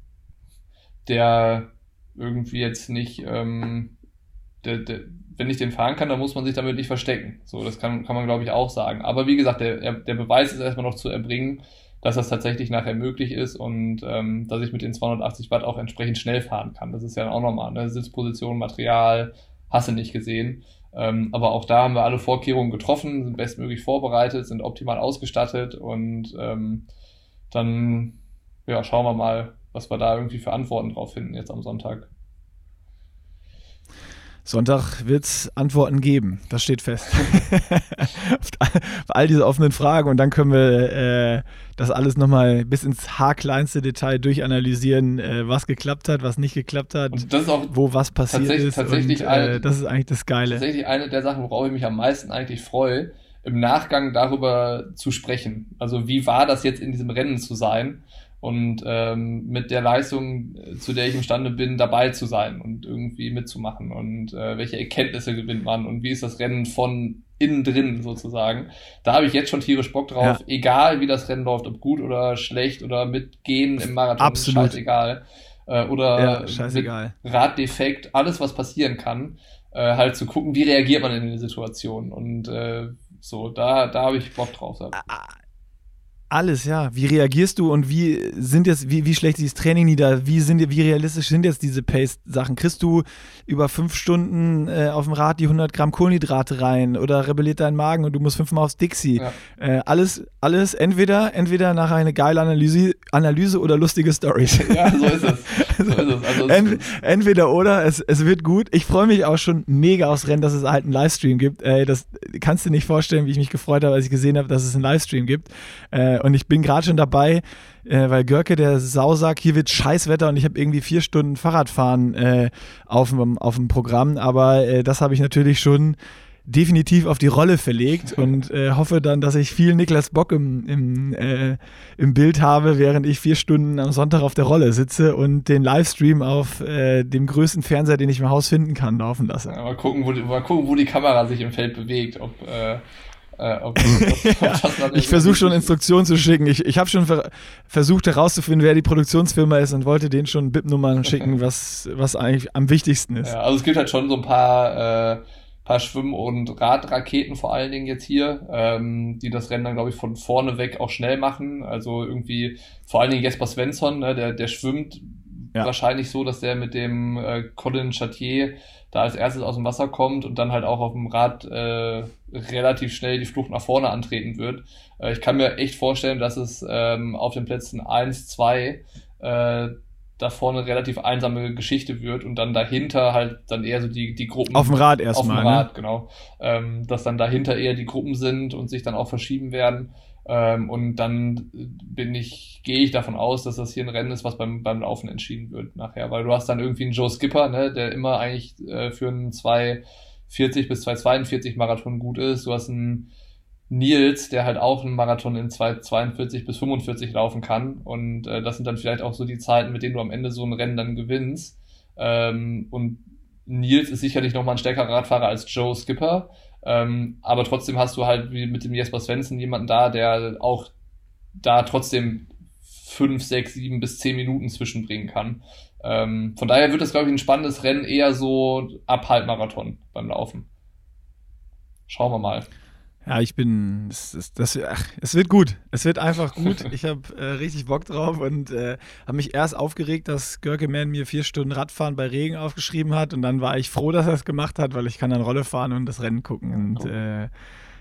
der irgendwie jetzt nicht ähm, der, der, wenn ich den fahren kann, dann muss man sich damit nicht verstecken. So, das kann, kann man, glaube ich, auch sagen. Aber wie gesagt, der, der Beweis ist erstmal noch zu erbringen, dass das tatsächlich nachher möglich ist und ähm, dass ich mit den 280 Watt auch entsprechend schnell fahren kann. Das ist ja auch nochmal, ne? Sitzposition, Material, hasse nicht gesehen. Ähm, aber auch da haben wir alle Vorkehrungen getroffen, sind bestmöglich vorbereitet, sind optimal ausgestattet und ähm, dann ja, schauen wir mal, was wir da irgendwie für Antworten drauf finden jetzt am Sonntag. Sonntag wird es Antworten geben, das steht fest. auf all diese offenen Fragen und dann können wir äh, das alles nochmal bis ins haarkleinste Detail durchanalysieren, äh, was geklappt hat, was nicht geklappt hat, wo was passiert tatsächlich, ist. Tatsächlich und, eine, äh, das ist eigentlich das Geile. Tatsächlich eine der Sachen, worauf ich mich am meisten eigentlich freue, im Nachgang darüber zu sprechen. Also wie war das jetzt in diesem Rennen zu sein? Und ähm, mit der Leistung, äh, zu der ich imstande bin, dabei zu sein und irgendwie mitzumachen und äh, welche Erkenntnisse gewinnt man und wie ist das Rennen von innen drin sozusagen. Da habe ich jetzt schon tierisch Bock drauf, ja. egal wie das Rennen läuft, ob gut oder schlecht oder mit Gehen im Marathon, Absolut. scheißegal. Äh, oder ja, scheißegal. Raddefekt, alles was passieren kann, äh, halt zu gucken, wie reagiert man in der Situation und äh, so, da, da habe ich Bock drauf. Alles, ja. Wie reagierst du und wie sind jetzt, wie, wie schlecht ist das Training nieder? Wie sind wie realistisch sind jetzt diese Pace-Sachen? Kriegst du über fünf Stunden äh, auf dem Rad die 100 Gramm Kohlenhydrate rein oder rebelliert dein Magen und du musst fünfmal aufs Dixie? Ja. Äh, alles, alles entweder, entweder nach einer geilen Analyse, Analyse oder lustige Stories. Ja, so ist es. So ist es. Also Ent, entweder oder, es, es wird gut. Ich freue mich auch schon mega aufs Rennen, dass es halt einen Livestream gibt. Ey, das kannst du nicht vorstellen, wie ich mich gefreut habe, als ich gesehen habe, dass es einen Livestream gibt. Äh, und ich bin gerade schon dabei, äh, weil Görke, der Sau sagt, hier wird Scheißwetter und ich habe irgendwie vier Stunden Fahrradfahren äh, auf, dem, auf dem Programm. Aber äh, das habe ich natürlich schon definitiv auf die Rolle verlegt und äh, hoffe dann, dass ich viel Niklas Bock im, im, äh, im Bild habe, während ich vier Stunden am Sonntag auf der Rolle sitze und den Livestream auf äh, dem größten Fernseher, den ich im Haus finden kann, laufen lasse. Ja, mal, gucken, wo, mal gucken, wo die Kamera sich im Feld bewegt, ob äh, ja, ich versuche schon Instruktionen zu schicken. Ich, ich habe schon ver versucht herauszufinden, wer die Produktionsfirma ist und wollte denen schon BIP-Nummern schicken, was, was eigentlich am wichtigsten ist. Ja, also es gibt halt schon so ein paar, äh, paar Schwimm- und Radraketen vor allen Dingen jetzt hier, ähm, die das Rennen dann, glaube ich, von vorne weg auch schnell machen. Also irgendwie vor allen Dingen Jesper Svensson, ne, der, der schwimmt ja. wahrscheinlich so, dass der mit dem äh, Colin Chatier da als erstes aus dem Wasser kommt und dann halt auch auf dem Rad äh, relativ schnell die Flucht nach vorne antreten wird. Äh, ich kann mir echt vorstellen, dass es ähm, auf den Plätzen eins, zwei äh, da vorne relativ einsame Geschichte wird und dann dahinter halt dann eher so die, die Gruppen. Auf dem Rad erstmal. Auf dem Rad, ne? genau. Ähm, dass dann dahinter eher die Gruppen sind und sich dann auch verschieben werden. Ähm, und dann bin ich, gehe ich davon aus, dass das hier ein Rennen ist, was beim, beim Laufen entschieden wird nachher, weil du hast dann irgendwie einen Joe Skipper, ne, der immer eigentlich äh, für einen 240 bis 242 Marathon gut ist. Du hast einen Nils, der halt auch einen Marathon in 242 bis 45 laufen kann. Und äh, das sind dann vielleicht auch so die Zeiten, mit denen du am Ende so ein Rennen dann gewinnst. Ähm, und Nils ist sicherlich nochmal ein stärkerer Radfahrer als Joe Skipper. Ähm, aber trotzdem hast du halt wie mit dem Jesper Svensson jemanden da, der auch da trotzdem fünf, sechs, sieben bis zehn Minuten zwischenbringen kann. Ähm, von daher wird das, glaube ich, ein spannendes Rennen eher so ab Halbmarathon beim Laufen. Schauen wir mal. Ja, ich bin, das, das, das, ach, es wird gut. Es wird einfach gut. Ich habe äh, richtig Bock drauf und äh, habe mich erst aufgeregt, dass Görke Mann mir vier Stunden Radfahren bei Regen aufgeschrieben hat und dann war ich froh, dass er es gemacht hat, weil ich kann dann Rolle fahren und das Rennen gucken. Und äh,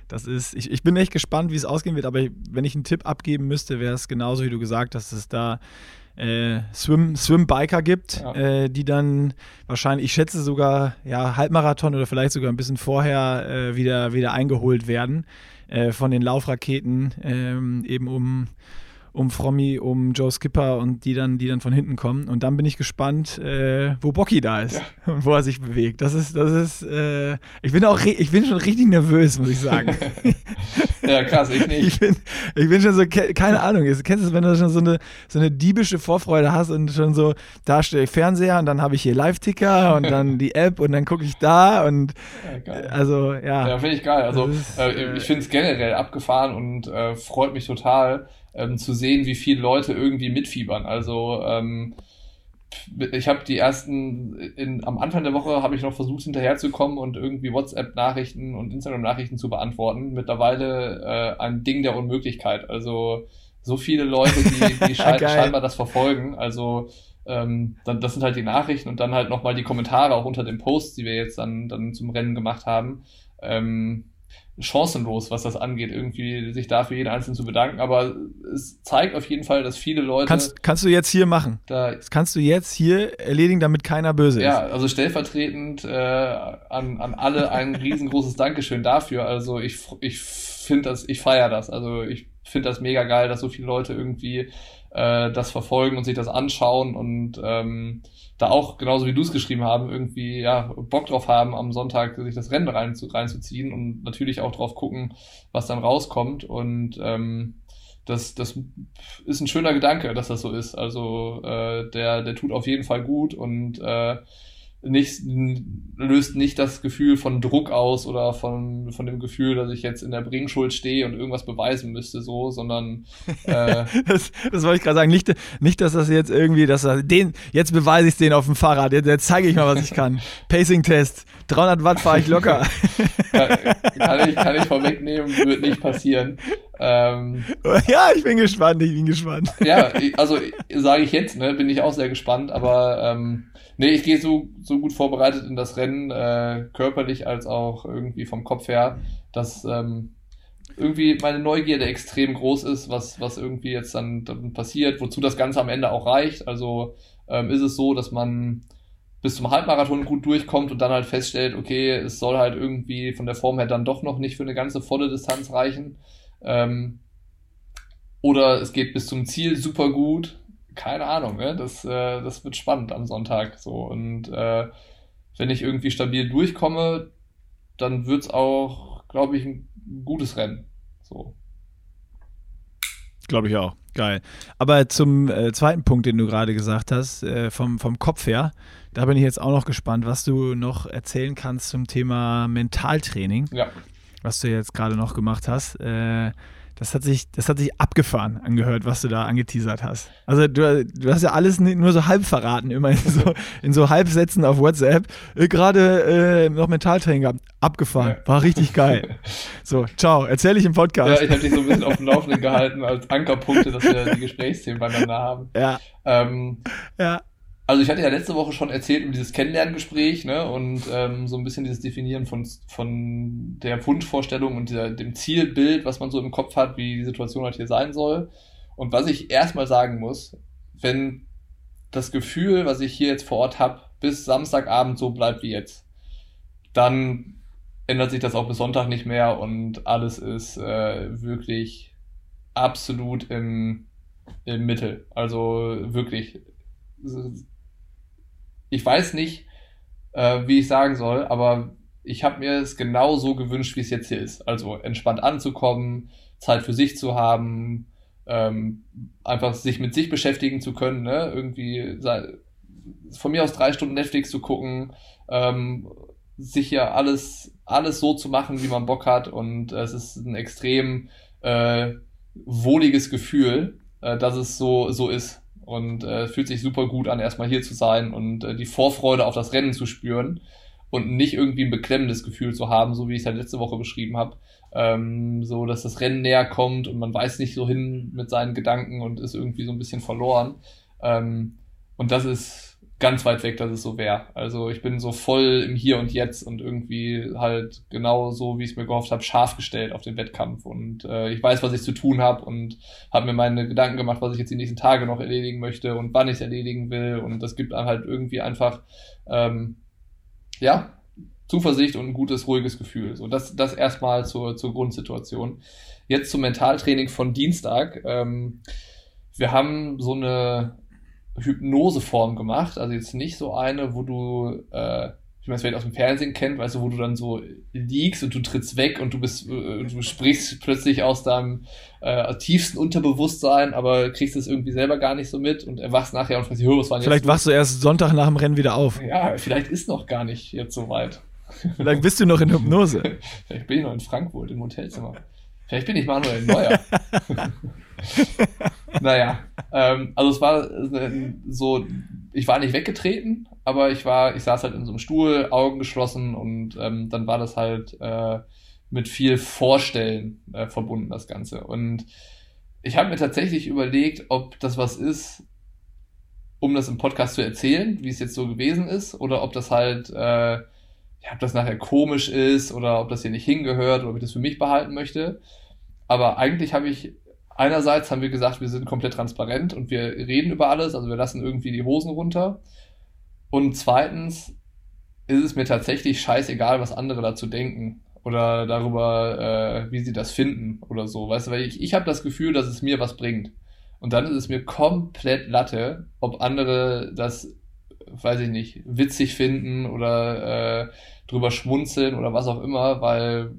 das ist, ich, ich bin echt gespannt, wie es ausgehen wird, aber wenn ich einen Tipp abgeben müsste, wäre es genauso, wie du gesagt hast, dass es da äh, Swim, Swim-Biker gibt, ja. äh, die dann wahrscheinlich, ich schätze sogar, ja, Halbmarathon oder vielleicht sogar ein bisschen vorher äh, wieder, wieder eingeholt werden äh, von den Laufraketen, ähm, eben um um Frommi, um Joe Skipper und die dann, die dann von hinten kommen. Und dann bin ich gespannt, äh, wo Bocky da ist ja. und wo er sich bewegt. Das ist, das ist, äh, ich bin auch, ich bin schon richtig nervös, muss ich sagen. ja, krass, ich nicht. Ich bin, ich bin schon so, keine Ahnung, kennst du es, wenn du schon so eine, so eine diebische Vorfreude hast und schon so, da stehe ich Fernseher und dann habe ich hier Live-Ticker und dann die App und dann gucke ich da und, ja, also, ja. Ja, finde ich geil. Also, ist, äh, ich finde es generell abgefahren und äh, freut mich total, ähm, zu sehen, wie viele Leute irgendwie mitfiebern. Also ähm, ich habe die ersten, in, am Anfang der Woche habe ich noch versucht hinterherzukommen und irgendwie WhatsApp-Nachrichten und Instagram-Nachrichten zu beantworten. Mittlerweile äh, ein Ding der Unmöglichkeit. Also so viele Leute, die, die schein, scheinbar das verfolgen. Also ähm, dann, das sind halt die Nachrichten und dann halt nochmal die Kommentare auch unter den Posts, die wir jetzt dann, dann zum Rennen gemacht haben. Ähm, chancenlos, was das angeht, irgendwie sich dafür jeden Einzelnen zu bedanken. Aber es zeigt auf jeden Fall, dass viele Leute. Kannst, kannst du jetzt hier machen. Da, das kannst du jetzt hier erledigen, damit keiner böse ist. Ja, also stellvertretend äh, an, an alle ein riesengroßes Dankeschön dafür. Also ich, ich finde das, ich feiere das. Also ich finde das mega geil, dass so viele Leute irgendwie äh, das verfolgen und sich das anschauen und ähm, da auch, genauso wie du es geschrieben haben, irgendwie ja, Bock drauf haben, am Sonntag sich das Rennen rein zu, reinzuziehen und natürlich auch drauf gucken, was dann rauskommt. Und ähm, das, das ist ein schöner Gedanke, dass das so ist. Also äh, der, der tut auf jeden Fall gut und äh, nicht, löst nicht das Gefühl von Druck aus oder von, von dem Gefühl, dass ich jetzt in der Bringschuld stehe und irgendwas beweisen müsste, so, sondern äh, das, das wollte ich gerade sagen. Nicht, nicht, dass das jetzt irgendwie, dass das, den, jetzt beweise ich es denen auf dem Fahrrad, jetzt, jetzt zeige ich mal, was ich kann. Pacing-Test, 300 Watt fahre ich locker. kann, ich, kann ich vorwegnehmen, wird nicht passieren. Ähm, ja, ich bin gespannt, ich bin gespannt. Ja, also sage ich jetzt, ne, bin ich auch sehr gespannt, aber ähm, Nee, ich gehe so, so gut vorbereitet in das Rennen, äh, körperlich als auch irgendwie vom Kopf her, dass ähm, irgendwie meine Neugierde extrem groß ist, was, was irgendwie jetzt dann, dann passiert, wozu das Ganze am Ende auch reicht. Also ähm, ist es so, dass man bis zum Halbmarathon gut durchkommt und dann halt feststellt, okay, es soll halt irgendwie von der Form her dann doch noch nicht für eine ganze volle Distanz reichen. Ähm, oder es geht bis zum Ziel super gut keine Ahnung, ne? das, äh, das wird spannend am Sonntag. So. Und äh, wenn ich irgendwie stabil durchkomme, dann wird es auch, glaube ich, ein gutes Rennen. So. Glaube ich auch. Geil. Aber zum äh, zweiten Punkt, den du gerade gesagt hast, äh, vom, vom Kopf her, da bin ich jetzt auch noch gespannt, was du noch erzählen kannst zum Thema Mentaltraining. Ja. Was du jetzt gerade noch gemacht hast. Äh, das hat sich, das hat sich abgefahren angehört, was du da angeteasert hast. Also du, du hast ja alles nur so halb verraten, immer in so, in so Halbsätzen auf WhatsApp. Äh, Gerade äh, noch Mentaltraining gehabt. Abgefahren. Ja. War richtig geil. So, ciao. Erzähl ich im Podcast. Ja, ich habe dich so ein bisschen auf dem Laufenden gehalten als Ankerpunkte, dass wir die Gesprächsthemen beieinander haben. Ja. Ähm, ja. Also ich hatte ja letzte Woche schon erzählt um dieses Kennenlerngespräch, ne, und ähm, so ein bisschen dieses Definieren von, von der Wunschvorstellung und der, dem Zielbild, was man so im Kopf hat, wie die Situation halt hier sein soll. Und was ich erstmal sagen muss, wenn das Gefühl, was ich hier jetzt vor Ort habe, bis Samstagabend so bleibt wie jetzt, dann ändert sich das auch bis Sonntag nicht mehr und alles ist äh, wirklich absolut im, im Mittel. Also wirklich ich weiß nicht, äh, wie ich sagen soll, aber ich habe mir es genau so gewünscht, wie es jetzt hier ist. Also entspannt anzukommen, Zeit für sich zu haben, ähm, einfach sich mit sich beschäftigen zu können, ne? irgendwie von mir aus drei Stunden Netflix zu gucken, ähm, sich ja alles, alles so zu machen, wie man Bock hat und äh, es ist ein extrem äh, wohliges Gefühl, äh, dass es so, so ist und äh, fühlt sich super gut an, erstmal hier zu sein und äh, die Vorfreude auf das Rennen zu spüren und nicht irgendwie ein beklemmendes Gefühl zu haben, so wie ich es ja letzte Woche beschrieben habe. Ähm, so, dass das Rennen näher kommt und man weiß nicht so hin mit seinen Gedanken und ist irgendwie so ein bisschen verloren. Ähm, und das ist ganz weit weg, dass es so wäre. Also ich bin so voll im Hier und Jetzt und irgendwie halt genau so, wie ich es mir gehofft habe, scharf gestellt auf den Wettkampf. Und äh, ich weiß, was ich zu tun habe und habe mir meine Gedanken gemacht, was ich jetzt die nächsten Tage noch erledigen möchte und wann ich es erledigen will. Und das gibt halt irgendwie einfach, ähm, ja, Zuversicht und ein gutes, ruhiges Gefühl. So, das, das erstmal zur, zur Grundsituation. Jetzt zum Mentaltraining von Dienstag. Ähm, wir haben so eine Hypnoseform gemacht. Also jetzt nicht so eine, wo du, äh, wie man es vielleicht aus dem Fernsehen kennt, weißt du, wo du dann so liegst und du trittst weg und du bist, äh, du sprichst plötzlich aus deinem äh, tiefsten Unterbewusstsein, aber kriegst es irgendwie selber gar nicht so mit und erwachst nachher und fragst dich, was war Vielleicht wachst du erst Sonntag nach dem Rennen wieder auf. Ja, vielleicht ist noch gar nicht jetzt so weit. Vielleicht bist du noch in Hypnose. vielleicht bin ich noch in Frankfurt im Hotelzimmer. Vielleicht bin ich Manuel Neuer. naja, ähm, also es war äh, so, ich war nicht weggetreten, aber ich war, ich saß halt in so einem Stuhl, Augen geschlossen und ähm, dann war das halt äh, mit viel Vorstellen äh, verbunden, das Ganze. Und ich habe mir tatsächlich überlegt, ob das was ist, um das im Podcast zu erzählen, wie es jetzt so gewesen ist, oder ob das halt äh, ja, ob das nachher komisch ist oder ob das hier nicht hingehört oder ob ich das für mich behalten möchte. Aber eigentlich habe ich, einerseits haben wir gesagt, wir sind komplett transparent und wir reden über alles, also wir lassen irgendwie die Hosen runter. Und zweitens ist es mir tatsächlich scheißegal, was andere dazu denken oder darüber, äh, wie sie das finden oder so. Weißt du, weil ich, ich habe das Gefühl, dass es mir was bringt. Und dann ist es mir komplett Latte, ob andere das, weiß ich nicht, witzig finden oder äh, drüber schmunzeln oder was auch immer, weil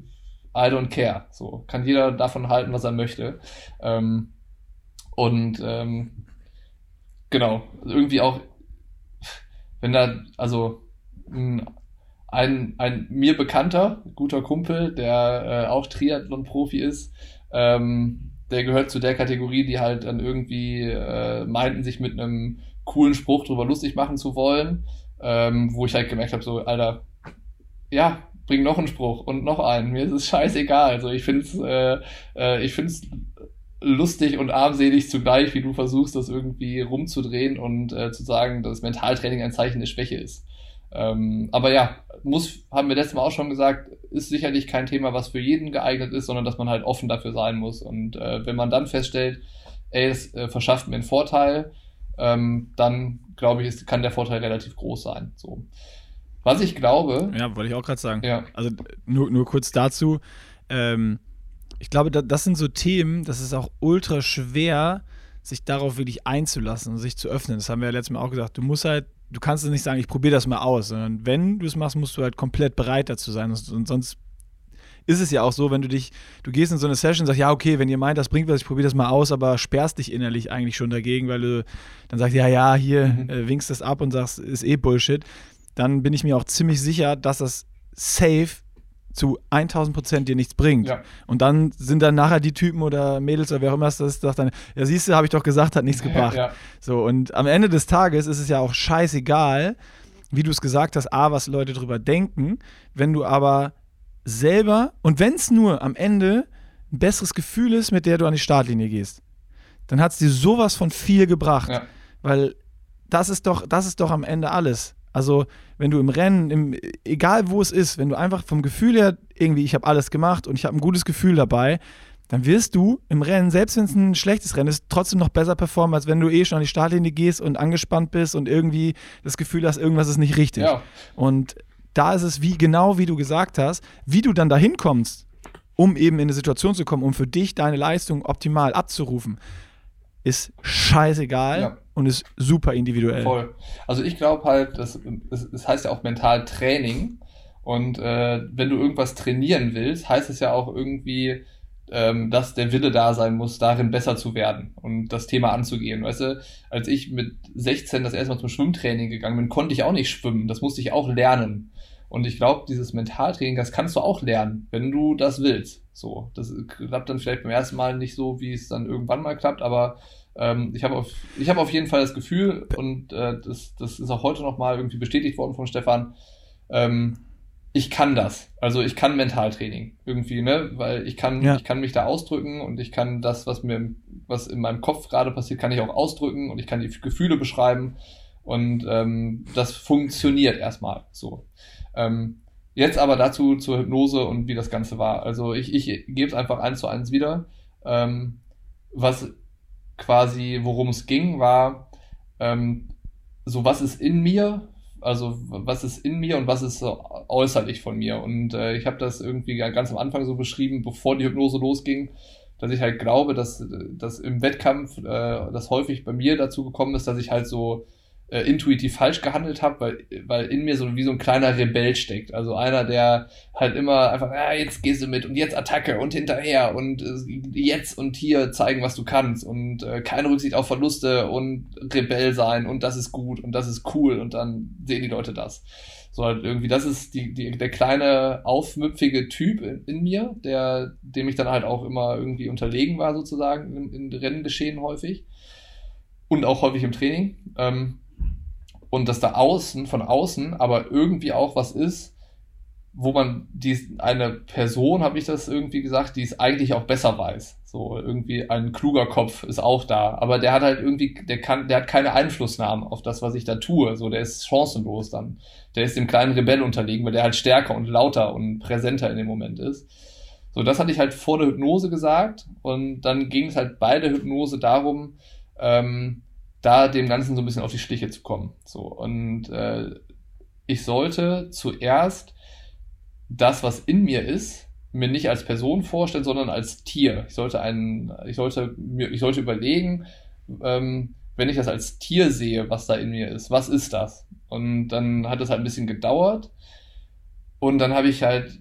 I don't care. So kann jeder davon halten, was er möchte. Ähm, und ähm, genau, irgendwie auch, wenn da, also ein, ein mir bekannter, guter Kumpel, der äh, auch Triathlon-Profi ist, ähm, der gehört zu der Kategorie, die halt dann irgendwie äh, meinten, sich mit einem coolen Spruch drüber lustig machen zu wollen, ähm, wo ich halt gemerkt habe, so, Alter, ja, bring noch einen Spruch und noch einen. Mir ist es scheißegal. Also ich finde es äh, äh, ich find's lustig und armselig zugleich, wie du versuchst, das irgendwie rumzudrehen und äh, zu sagen, dass Mentaltraining ein Zeichen der Schwäche ist. Ähm, aber ja, muss, haben wir letztes Mal auch schon gesagt, ist sicherlich kein Thema, was für jeden geeignet ist, sondern dass man halt offen dafür sein muss. Und äh, wenn man dann feststellt, ey, es äh, verschafft mir einen Vorteil, ähm, dann glaube ich, ist, kann der Vorteil relativ groß sein. So. Was ich glaube. Ja, wollte ich auch gerade sagen. Ja. Also nur, nur kurz dazu. Ähm, ich glaube, da, das sind so Themen, das ist auch ultra schwer, sich darauf wirklich einzulassen und sich zu öffnen. Das haben wir ja letztes Mal auch gesagt. Du musst halt, du kannst es nicht sagen, ich probiere das mal aus, sondern wenn du es machst, musst du halt komplett bereit dazu sein. Und sonst ist es ja auch so, wenn du dich, du gehst in so eine Session und sagst, ja, okay, wenn ihr meint, das bringt was, ich probiere das mal aus, aber sperrst dich innerlich eigentlich schon dagegen, weil du dann sagst, ja, ja, hier mhm. äh, winkst das ab und sagst, ist eh Bullshit dann bin ich mir auch ziemlich sicher, dass das safe zu 1000 Prozent dir nichts bringt. Ja. Und dann sind dann nachher die Typen oder Mädels oder wer auch immer das ist, sagt dann, ja siehst du, habe ich doch gesagt, hat nichts gebracht. Ja. So, und am Ende des Tages ist es ja auch scheißegal, wie du es gesagt hast, A, was Leute drüber denken, wenn du aber selber, und wenn es nur am Ende ein besseres Gefühl ist, mit der du an die Startlinie gehst, dann hat es dir sowas von viel gebracht. Ja. Weil das ist doch, das ist doch am Ende alles. Also, wenn du im Rennen, im, egal wo es ist, wenn du einfach vom Gefühl her irgendwie, ich habe alles gemacht und ich habe ein gutes Gefühl dabei, dann wirst du im Rennen, selbst wenn es ein schlechtes Rennen ist, trotzdem noch besser performen, als wenn du eh schon an die Startlinie gehst und angespannt bist und irgendwie das Gefühl hast, irgendwas ist nicht richtig. Ja. Und da ist es wie genau wie du gesagt hast, wie du dann dahin kommst, um eben in eine Situation zu kommen, um für dich deine Leistung optimal abzurufen ist scheißegal ja. Und ist super individuell. Voll. Also ich glaube halt, das, das heißt ja auch Mentaltraining. Und äh, wenn du irgendwas trainieren willst, heißt es ja auch irgendwie, ähm, dass der Wille da sein muss, darin besser zu werden und das Thema anzugehen. Weißt du, als ich mit 16 das erste Mal zum Schwimmtraining gegangen bin, konnte ich auch nicht schwimmen. Das musste ich auch lernen. Und ich glaube, dieses Mentaltraining, das kannst du auch lernen, wenn du das willst. So, das klappt dann vielleicht beim ersten Mal nicht so, wie es dann irgendwann mal klappt, aber ähm, ich habe auf, ich hab auf jeden Fall das Gefühl, und äh, das, das ist auch heute nochmal irgendwie bestätigt worden von Stefan, ähm, ich kann das. Also ich kann Mentaltraining irgendwie, ne? Weil ich kann, ja. ich kann mich da ausdrücken und ich kann das, was mir, was in meinem Kopf gerade passiert, kann ich auch ausdrücken und ich kann die Gefühle beschreiben. Und ähm, das funktioniert erstmal so. Ähm, jetzt aber dazu zur Hypnose und wie das Ganze war. Also ich, ich gebe es einfach eins zu eins wieder. Ähm, was quasi, worum es ging, war ähm, so, was ist in mir, also was ist in mir und was ist so äußerlich von mir. Und äh, ich habe das irgendwie ganz am Anfang so beschrieben, bevor die Hypnose losging, dass ich halt glaube, dass, dass im Wettkampf äh, das häufig bei mir dazu gekommen ist, dass ich halt so äh, intuitiv falsch gehandelt habe, weil, weil in mir so wie so ein kleiner Rebell steckt. Also einer, der halt immer einfach, ah, jetzt gehst du mit und jetzt Attacke und hinterher und äh, jetzt und hier zeigen, was du kannst und äh, keine Rücksicht auf Verluste und Rebell sein und das ist gut und das ist cool und dann sehen die Leute das. So halt irgendwie, das ist die, die, der kleine, aufmüpfige Typ in, in mir, der, dem ich dann halt auch immer irgendwie unterlegen war, sozusagen, in, in Rennen geschehen häufig. Und auch häufig im Training. Ähm, und dass da außen, von außen, aber irgendwie auch was ist, wo man die, eine Person, habe ich das irgendwie gesagt, die es eigentlich auch besser weiß. So, irgendwie ein kluger Kopf ist auch da. Aber der hat halt irgendwie, der kann, der hat keine Einflussnahme auf das, was ich da tue. So, der ist chancenlos dann. Der ist dem kleinen Rebell unterlegen, weil der halt stärker und lauter und präsenter in dem Moment ist. So, das hatte ich halt vor der Hypnose gesagt. Und dann ging es halt bei der Hypnose darum, ähm, da dem Ganzen so ein bisschen auf die Schliche zu kommen. So, und äh, ich sollte zuerst das, was in mir ist, mir nicht als Person vorstellen, sondern als Tier. Ich sollte einen, ich sollte mir, ich sollte überlegen, ähm, wenn ich das als Tier sehe, was da in mir ist, was ist das? Und dann hat es halt ein bisschen gedauert. Und dann habe ich halt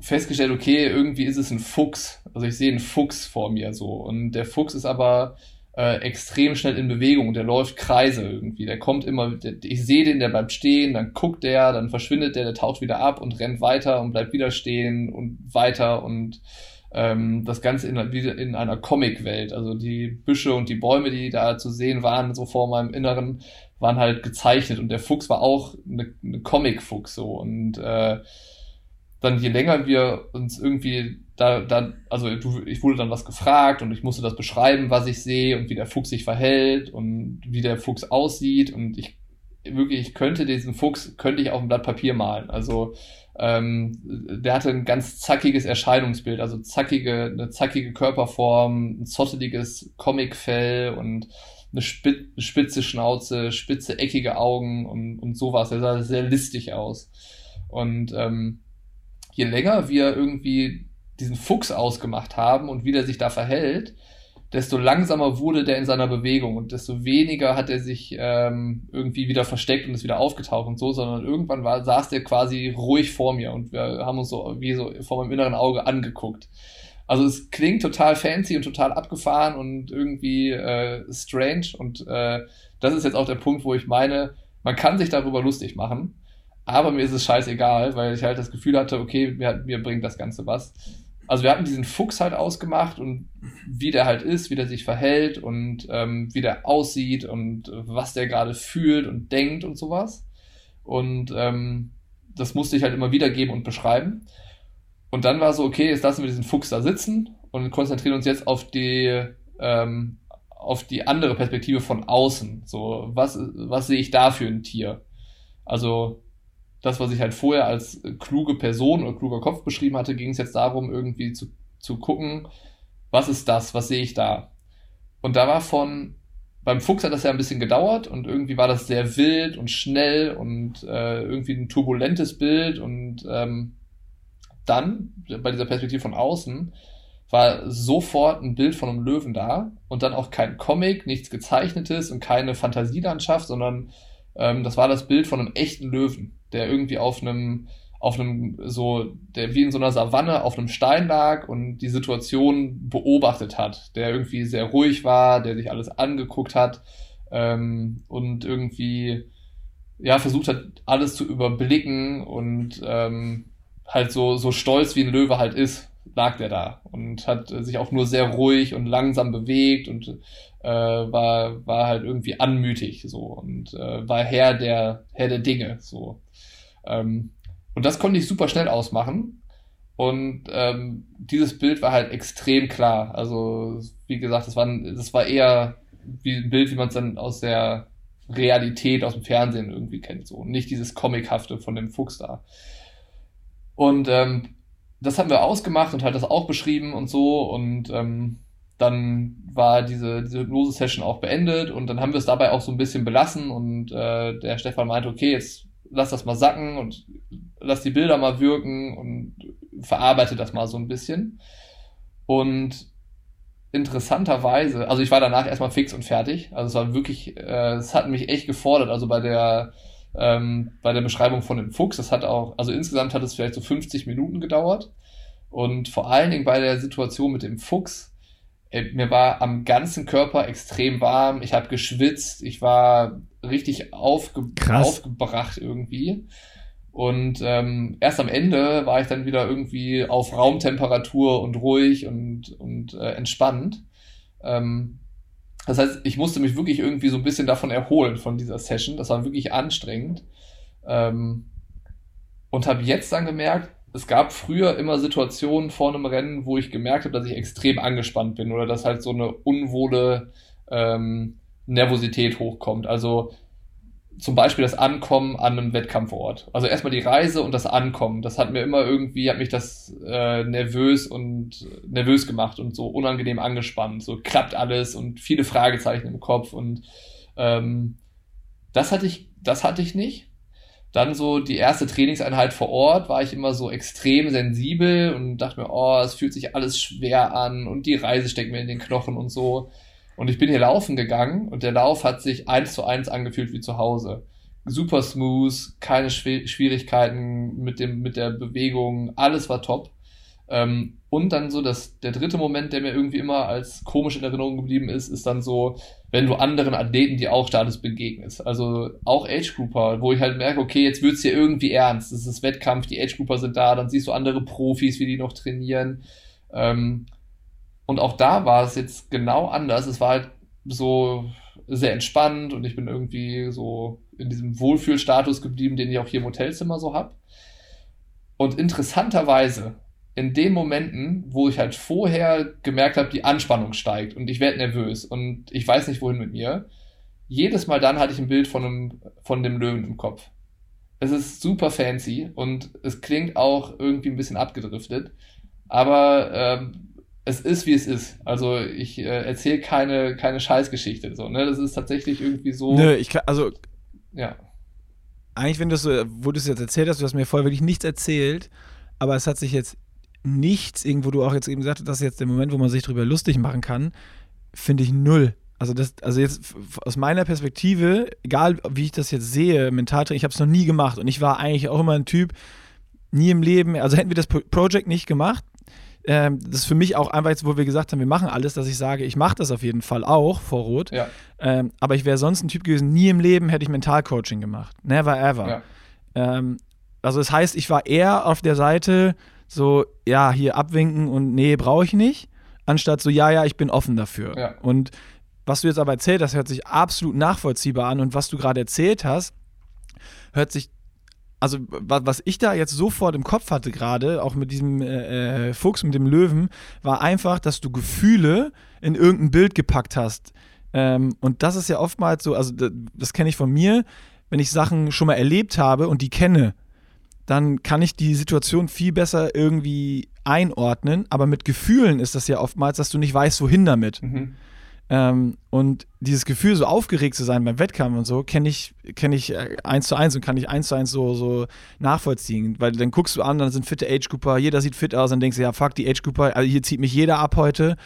festgestellt, okay, irgendwie ist es ein Fuchs. Also ich sehe einen Fuchs vor mir so. Und der Fuchs ist aber äh, extrem schnell in Bewegung und der läuft Kreise irgendwie. Der kommt immer, der, ich sehe den, der bleibt stehen, dann guckt der, dann verschwindet der, der taucht wieder ab und rennt weiter und bleibt wieder stehen und weiter und ähm, das Ganze in, in einer Comic-Welt. Also die Büsche und die Bäume, die da zu sehen waren, so vor meinem Inneren, waren halt gezeichnet und der Fuchs war auch eine, eine Comic-Fuchs so und äh, dann je länger wir uns irgendwie da, da, also ich wurde dann was gefragt und ich musste das beschreiben, was ich sehe und wie der Fuchs sich verhält und wie der Fuchs aussieht und ich wirklich, ich könnte diesen Fuchs, könnte ich auf ein Blatt Papier malen. Also ähm, der hatte ein ganz zackiges Erscheinungsbild, also zackige, eine zackige Körperform, ein zotteliges Comicfell und eine spitze Schnauze, spitze, eckige Augen und, und sowas. Er sah sehr listig aus. Und ähm, je länger wir irgendwie diesen Fuchs ausgemacht haben und wie der sich da verhält, desto langsamer wurde der in seiner Bewegung und desto weniger hat er sich ähm, irgendwie wieder versteckt und ist wieder aufgetaucht und so, sondern irgendwann war, saß der quasi ruhig vor mir und wir haben uns so wie so vor meinem inneren Auge angeguckt. Also es klingt total fancy und total abgefahren und irgendwie äh, strange und äh, das ist jetzt auch der Punkt, wo ich meine, man kann sich darüber lustig machen, aber mir ist es scheißegal, weil ich halt das Gefühl hatte, okay, mir, mir bringt das Ganze was. Also wir hatten diesen Fuchs halt ausgemacht und wie der halt ist, wie der sich verhält und ähm, wie der aussieht und was der gerade fühlt und denkt und sowas. Und ähm, das musste ich halt immer wiedergeben und beschreiben. Und dann war so, okay, jetzt lassen wir diesen Fuchs da sitzen und konzentrieren uns jetzt auf die, ähm, auf die andere Perspektive von außen. So, was, was sehe ich da für ein Tier? Also, das, was ich halt vorher als kluge Person oder kluger Kopf beschrieben hatte, ging es jetzt darum, irgendwie zu, zu gucken, was ist das, was sehe ich da? Und da war von, beim Fuchs hat das ja ein bisschen gedauert und irgendwie war das sehr wild und schnell und äh, irgendwie ein turbulentes Bild und ähm, dann, bei dieser Perspektive von außen, war sofort ein Bild von einem Löwen da und dann auch kein Comic, nichts gezeichnetes und keine Fantasielandschaft, sondern ähm, das war das Bild von einem echten Löwen der irgendwie auf einem, auf einem, so, der wie in so einer Savanne auf einem Stein lag und die Situation beobachtet hat, der irgendwie sehr ruhig war, der sich alles angeguckt hat ähm, und irgendwie ja versucht hat, alles zu überblicken und ähm, halt so, so stolz wie ein Löwe halt ist, lag der da und hat sich auch nur sehr ruhig und langsam bewegt und äh, war, war halt irgendwie anmütig so und äh, war Herr der, Herr der Dinge so. Ähm, und das konnte ich super schnell ausmachen. Und ähm, dieses Bild war halt extrem klar. Also, wie gesagt, das war, das war eher wie ein Bild, wie man es dann aus der Realität, aus dem Fernsehen irgendwie kennt. So. nicht dieses Comichafte von dem Fuchs da. Und ähm, das haben wir ausgemacht und halt das auch beschrieben und so. Und ähm, dann war diese, diese Hypnose-Session auch beendet und dann haben wir es dabei auch so ein bisschen belassen und äh, der Stefan meinte, okay, jetzt lass das mal sacken und lass die Bilder mal wirken und verarbeite das mal so ein bisschen. Und interessanterweise, also ich war danach erstmal fix und fertig. Also es war wirklich, äh, es hat mich echt gefordert. Also bei der ähm, bei der Beschreibung von dem Fuchs, das hat auch, also insgesamt hat es vielleicht so 50 Minuten gedauert. Und vor allen Dingen bei der Situation mit dem Fuchs, mir war am ganzen Körper extrem warm. Ich habe geschwitzt. Ich war richtig aufge aufgebracht irgendwie. Und ähm, erst am Ende war ich dann wieder irgendwie auf Raumtemperatur und ruhig und, und äh, entspannt. Ähm, das heißt, ich musste mich wirklich irgendwie so ein bisschen davon erholen von dieser Session. Das war wirklich anstrengend. Ähm, und habe jetzt dann gemerkt, es gab früher immer Situationen vor einem Rennen, wo ich gemerkt habe, dass ich extrem angespannt bin oder dass halt so eine unwohle ähm, Nervosität hochkommt. Also zum Beispiel das Ankommen an einem Wettkampfort. Also erstmal die Reise und das Ankommen. Das hat mir immer irgendwie, hat mich das äh, nervös und nervös gemacht und so unangenehm angespannt. So klappt alles und viele Fragezeichen im Kopf und ähm, das hatte ich, das hatte ich nicht. Dann so die erste Trainingseinheit vor Ort war ich immer so extrem sensibel und dachte mir, oh, es fühlt sich alles schwer an und die Reise steckt mir in den Knochen und so. Und ich bin hier laufen gegangen und der Lauf hat sich eins zu eins angefühlt wie zu Hause. Super smooth, keine Schwierigkeiten mit dem, mit der Bewegung, alles war top. Ähm, und dann so das, der dritte Moment, der mir irgendwie immer als komisch in Erinnerung geblieben ist, ist dann so, wenn du anderen Athleten, die auch Status begegnest. Also auch Age Grouper, wo ich halt merke, okay, jetzt wird's hier irgendwie ernst. Das ist Wettkampf, die Age Grouper sind da, dann siehst du andere Profis, wie die noch trainieren. Ähm, und auch da war es jetzt genau anders. Es war halt so sehr entspannt und ich bin irgendwie so in diesem Wohlfühlstatus geblieben, den ich auch hier im Hotelzimmer so hab. Und interessanterweise, in den Momenten, wo ich halt vorher gemerkt habe, die Anspannung steigt und ich werde nervös und ich weiß nicht, wohin mit mir, jedes Mal dann hatte ich ein Bild von, einem, von dem Löwen im Kopf. Es ist super fancy und es klingt auch irgendwie ein bisschen abgedriftet, aber ähm, es ist, wie es ist. Also ich äh, erzähle keine, keine Scheißgeschichte. So, ne? Das ist tatsächlich irgendwie so. Nö, ich kann, also. Ja. Eigentlich, wenn du so, wo du es jetzt erzählt hast, du hast mir vorher wirklich nichts erzählt, aber es hat sich jetzt nichts, irgendwo du auch jetzt eben gesagt hast, das ist jetzt der Moment, wo man sich drüber lustig machen kann, finde ich null. Also das, also jetzt aus meiner Perspektive, egal wie ich das jetzt sehe, Mentaltraining, ich habe es noch nie gemacht und ich war eigentlich auch immer ein Typ, nie im Leben, also hätten wir das Project nicht gemacht, ähm, das ist für mich auch einfach jetzt, wo wir gesagt haben, wir machen alles, dass ich sage, ich mache das auf jeden Fall auch vor Rot. Ja. Ähm, aber ich wäre sonst ein Typ gewesen, nie im Leben hätte ich Mentalcoaching gemacht. Never ever. Ja. Ähm, also das heißt, ich war eher auf der Seite so, ja, hier abwinken und nee, brauche ich nicht, anstatt so, ja, ja, ich bin offen dafür. Ja. Und was du jetzt aber erzählt hast, hört sich absolut nachvollziehbar an und was du gerade erzählt hast, hört sich also was ich da jetzt sofort im Kopf hatte gerade, auch mit diesem äh, äh, Fuchs, mit dem Löwen, war einfach, dass du Gefühle in irgendein Bild gepackt hast. Ähm, und das ist ja oftmals so, also das, das kenne ich von mir, wenn ich Sachen schon mal erlebt habe und die kenne, dann kann ich die Situation viel besser irgendwie einordnen. Aber mit Gefühlen ist das ja oftmals, dass du nicht weißt, wohin damit. Mhm. Ähm, und dieses Gefühl, so aufgeregt zu sein beim Wettkampf und so, kenne ich, kenn ich äh, eins zu eins und kann ich eins zu eins so, so nachvollziehen. Weil dann guckst du an, dann sind fitte Age-Cooper, jeder sieht fit aus, dann denkst du, ja, fuck, die Age-Cooper, also hier zieht mich jeder ab heute.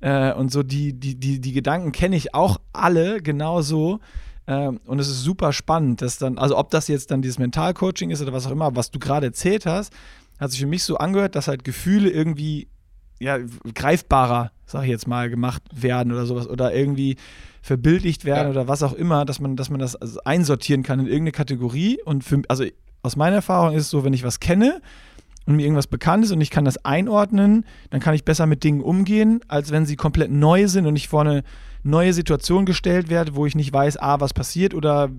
Äh, und so die, die, die, die Gedanken kenne ich auch alle genauso. Ähm, und es ist super spannend, dass dann, also ob das jetzt dann dieses Mentalcoaching ist oder was auch immer, was du gerade erzählt hast, hat sich für mich so angehört, dass halt Gefühle irgendwie ja, greifbarer, sag ich jetzt mal, gemacht werden oder sowas oder irgendwie verbildlicht werden ja. oder was auch immer, dass man, dass man das also einsortieren kann in irgendeine Kategorie. Und für, also aus meiner Erfahrung ist es so, wenn ich was kenne und mir irgendwas bekannt ist und ich kann das einordnen, dann kann ich besser mit Dingen umgehen, als wenn sie komplett neu sind und ich vor eine neue Situation gestellt werde, wo ich nicht weiß, ah, was passiert oder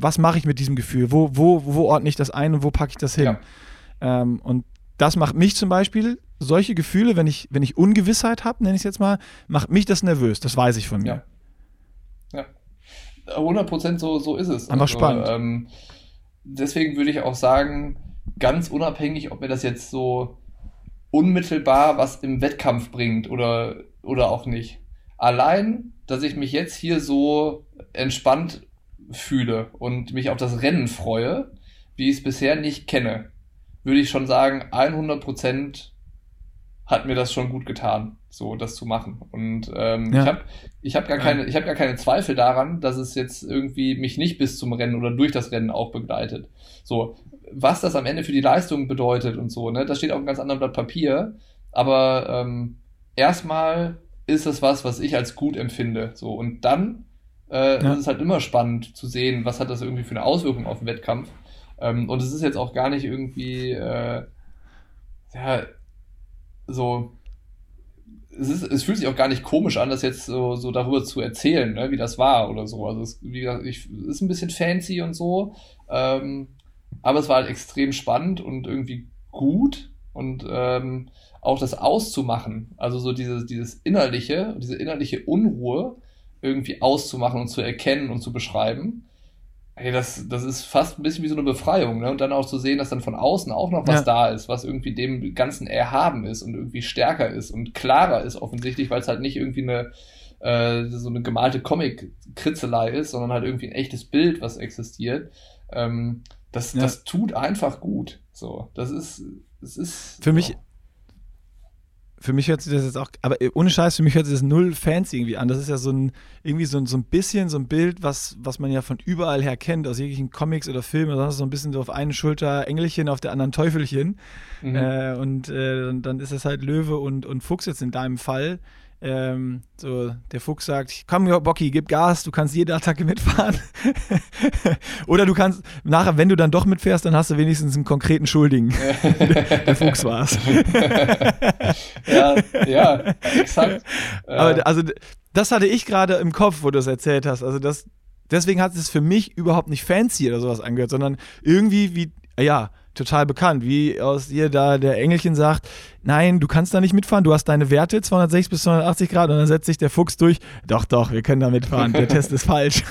was mache ich mit diesem Gefühl, wo, wo, wo ordne ich das ein und wo packe ich das hin. Ja. Ähm, und das macht mich zum Beispiel, solche Gefühle, wenn ich, wenn ich Ungewissheit habe, nenne ich es jetzt mal, macht mich das nervös. Das weiß ich von mir. Ja. ja. 100 so, so ist es. Einfach also, spannend. Ähm, deswegen würde ich auch sagen, ganz unabhängig, ob mir das jetzt so unmittelbar was im Wettkampf bringt oder, oder auch nicht. Allein, dass ich mich jetzt hier so entspannt fühle und mich auf das Rennen freue, wie ich es bisher nicht kenne würde ich schon sagen, 100 Prozent hat mir das schon gut getan, so das zu machen. Und ähm, ja. ich habe ich hab gar, keine, ich hab gar keine Zweifel daran, dass es jetzt irgendwie mich nicht bis zum Rennen oder durch das Rennen auch begleitet. So, was das am Ende für die Leistung bedeutet und so, ne, das steht auf einem ganz anderen Blatt Papier. Aber ähm, erstmal ist es was, was ich als gut empfinde. So, und dann äh, ja. ist es halt immer spannend zu sehen, was hat das irgendwie für eine Auswirkung auf den Wettkampf. Ähm, und es ist jetzt auch gar nicht irgendwie, äh, ja, so, es, ist, es fühlt sich auch gar nicht komisch an, das jetzt so, so darüber zu erzählen, ne, wie das war oder so. Also es, wie gesagt, ich, ist ein bisschen fancy und so. Ähm, aber es war halt extrem spannend und irgendwie gut und ähm, auch das auszumachen, also so dieses, dieses innerliche, diese innerliche Unruhe irgendwie auszumachen und zu erkennen und zu beschreiben. Hey, das, das ist fast ein bisschen wie so eine Befreiung, ne? Und dann auch zu sehen, dass dann von außen auch noch was ja. da ist, was irgendwie dem Ganzen erhaben ist und irgendwie stärker ist und klarer ist offensichtlich, weil es halt nicht irgendwie eine, äh, so eine gemalte Comic-Kritzelei ist, sondern halt irgendwie ein echtes Bild, was existiert. Ähm, das, ja. das tut einfach gut. So, das ist, das ist. Für mich, für mich hört sich das jetzt auch, aber ohne Scheiß, für mich hört sich das null fancy irgendwie an. Das ist ja so ein, irgendwie so ein, so ein bisschen so ein Bild, was, was man ja von überall her kennt, aus jeglichen Comics oder Filmen, oder so ein bisschen so auf einen Schulter Engelchen, auf der anderen Teufelchen. Mhm. Äh, und äh, dann ist es halt Löwe und, und Fuchs jetzt in deinem Fall. Ähm, so, der Fuchs sagt, komm, Bocky, gib Gas, du kannst jede Attacke mitfahren. Oder du kannst, nachher, wenn du dann doch mitfährst, dann hast du wenigstens einen konkreten Schuldigen. der Fuchs war's. ja, ja, exakt. Aber also, das hatte ich gerade im Kopf, wo du es erzählt hast. Also, das, deswegen hat es für mich überhaupt nicht fancy oder sowas angehört, sondern irgendwie wie, ja, total bekannt, wie aus ihr da der Engelchen sagt, nein, du kannst da nicht mitfahren, du hast deine Werte 260 bis 280 Grad und dann setzt sich der Fuchs durch, doch, doch, wir können da mitfahren, der Test ist falsch.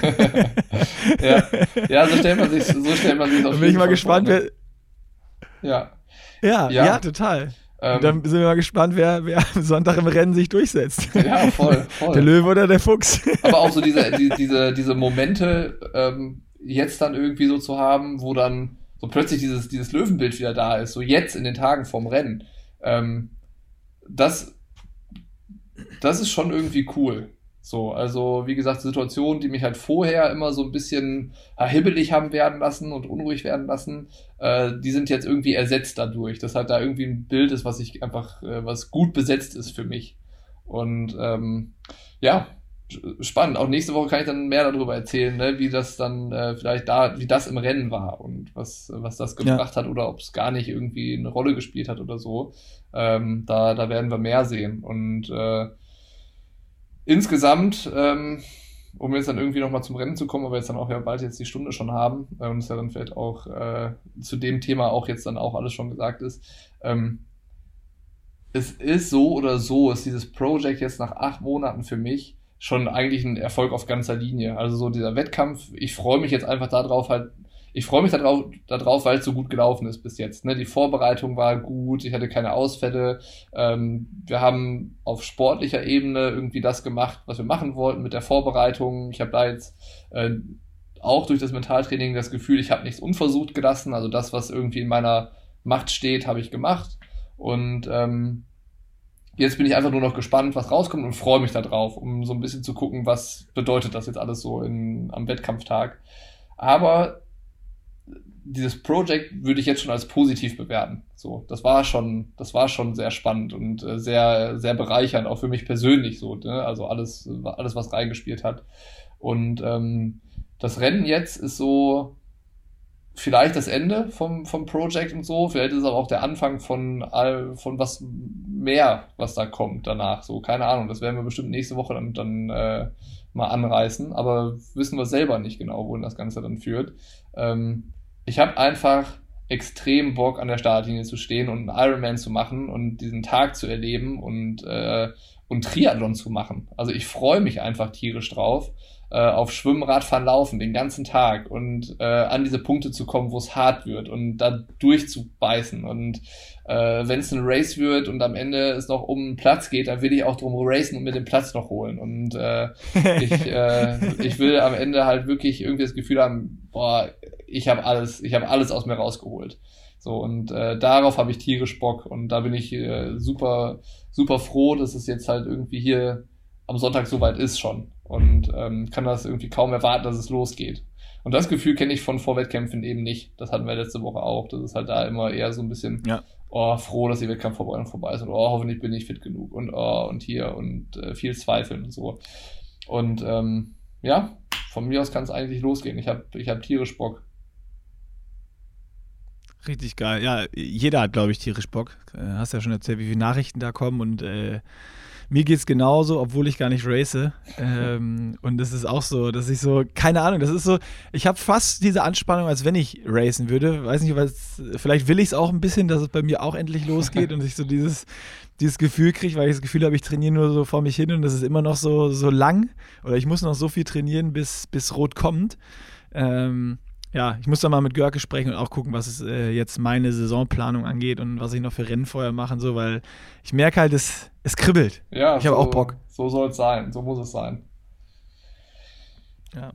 ja. ja, so stellt man sich, so stellt man sich auf bin ich mal gespannt, vor, ne? wer, ja. ja. Ja, ja, total. Ähm, dann sind wir mal gespannt, wer, wer am Sonntag im Rennen sich durchsetzt. Ja, voll, voll. Der Löwe oder der Fuchs. Aber auch so diese, die, diese, diese Momente ähm, jetzt dann irgendwie so zu haben, wo dann so plötzlich dieses, dieses Löwenbild wieder da ist, so jetzt in den Tagen vorm Rennen. Ähm, das, das ist schon irgendwie cool. So, also wie gesagt, Situationen, die mich halt vorher immer so ein bisschen hibbelig haben werden lassen und unruhig werden lassen, äh, die sind jetzt irgendwie ersetzt dadurch, dass halt da irgendwie ein Bild ist, was ich einfach, äh, was gut besetzt ist für mich. Und ähm, ja, spannend. Auch nächste Woche kann ich dann mehr darüber erzählen, ne, wie das dann äh, vielleicht da, wie das im Rennen war und was, was das gebracht ja. hat oder ob es gar nicht irgendwie eine Rolle gespielt hat oder so. Ähm, da, da werden wir mehr sehen. Und äh, insgesamt, ähm, um jetzt dann irgendwie nochmal zum Rennen zu kommen, aber jetzt dann auch ja bald jetzt die Stunde schon haben äh, und es ja dann vielleicht auch äh, zu dem Thema auch jetzt dann auch alles schon gesagt ist, ähm, es ist so oder so, ist dieses Project jetzt nach acht Monaten für mich schon eigentlich ein Erfolg auf ganzer Linie. Also so dieser Wettkampf, ich freue mich jetzt einfach darauf halt, ich freue mich darauf, darauf weil es so gut gelaufen ist bis jetzt. Ne? Die Vorbereitung war gut, ich hatte keine Ausfälle. Ähm, wir haben auf sportlicher Ebene irgendwie das gemacht, was wir machen wollten mit der Vorbereitung. Ich habe da jetzt äh, auch durch das Mentaltraining das Gefühl, ich habe nichts unversucht gelassen. Also das, was irgendwie in meiner Macht steht, habe ich gemacht. Und ähm, Jetzt bin ich einfach nur noch gespannt, was rauskommt und freue mich darauf, um so ein bisschen zu gucken, was bedeutet das jetzt alles so in, am Wettkampftag. Aber dieses Project würde ich jetzt schon als positiv bewerten. So, das war schon, das war schon sehr spannend und äh, sehr, sehr bereichernd, auch für mich persönlich so. Ne? Also alles, alles, was reingespielt hat. Und ähm, das Rennen jetzt ist so, vielleicht das Ende vom, vom Project und so, vielleicht ist es aber auch der Anfang von, all, von was mehr, was da kommt danach. So, keine Ahnung, das werden wir bestimmt nächste Woche dann, dann äh, mal anreißen, aber wissen wir selber nicht genau, wohin das Ganze dann führt. Ähm, ich habe einfach extrem Bock an der Startlinie zu stehen und einen Ironman zu machen und diesen Tag zu erleben und, äh, und Triathlon zu machen. Also ich freue mich einfach tierisch drauf auf Schwimmen, Radfahren, Laufen den ganzen Tag und äh, an diese Punkte zu kommen, wo es hart wird und da durchzubeißen. Und äh, wenn es ein Race wird und am Ende es noch um einen Platz geht, dann will ich auch drum racen und mir den Platz noch holen. Und äh, ich, äh, ich will am Ende halt wirklich irgendwie das Gefühl haben, boah, ich habe alles, ich habe alles aus mir rausgeholt. So, und äh, darauf habe ich tierisch Bock. Und da bin ich äh, super, super froh, dass es jetzt halt irgendwie hier am Sonntag soweit ist schon und ähm, kann das irgendwie kaum erwarten, dass es losgeht. Und das Gefühl kenne ich von Vorwettkämpfen eben nicht. Das hatten wir letzte Woche auch. Das ist halt da immer eher so ein bisschen, ja. oh, froh, dass die Wettkampfvorbereitung vorbei ist und oh, hoffentlich bin ich fit genug und oh, und hier und äh, viel Zweifeln und so. Und ähm, ja, von mir aus kann es eigentlich losgehen. Ich habe ich hab tierisch Bock. Richtig geil. Ja, jeder hat, glaube ich, tierisch Bock. Äh, hast ja schon erzählt, wie viele Nachrichten da kommen und äh, mir geht es genauso, obwohl ich gar nicht race. Ähm, und es ist auch so, dass ich so, keine Ahnung, das ist so, ich habe fast diese Anspannung, als wenn ich racen würde. Weiß nicht, was, vielleicht will ich es auch ein bisschen, dass es bei mir auch endlich losgeht und ich so dieses, dieses Gefühl kriege, weil ich das Gefühl habe, ich trainiere nur so vor mich hin und das ist immer noch so, so lang oder ich muss noch so viel trainieren, bis, bis Rot kommt. Ähm, ja, ich muss da mal mit Görke sprechen und auch gucken, was es, äh, jetzt meine Saisonplanung angeht und was ich noch für Rennen vorher machen, so, weil ich merke halt, es, es kribbelt. Ja, ich habe so, auch Bock. So soll es sein, so muss es sein. Ja.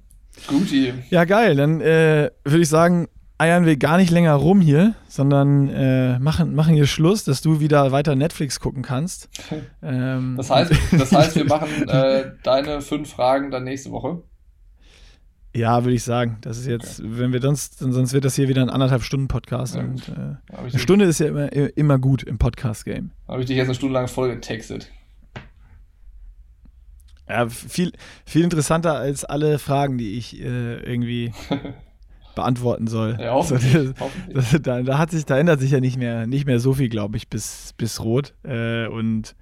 Guti. Ja, geil. Dann äh, würde ich sagen, eiern wir gar nicht länger rum hier, sondern äh, machen, machen hier Schluss, dass du wieder weiter Netflix gucken kannst. ähm, Das heißt, das heißt wir machen äh, deine fünf Fragen dann nächste Woche. Ja, würde ich sagen. Das ist jetzt, okay. wenn wir sonst, sonst wird das hier wieder ein anderthalb Stunden Podcast. Ja. Und, äh, eine Stunde ist ja immer, immer gut im Podcast-Game. Habe ich dich jetzt eine Stunde lang voll getextet. Ja, viel, viel interessanter als alle Fragen, die ich äh, irgendwie beantworten soll. Ja, hoffentlich, also, das, das, da, da, hat sich, da ändert sich ja nicht mehr, nicht mehr so viel, glaube ich, bis, bis rot. Äh, und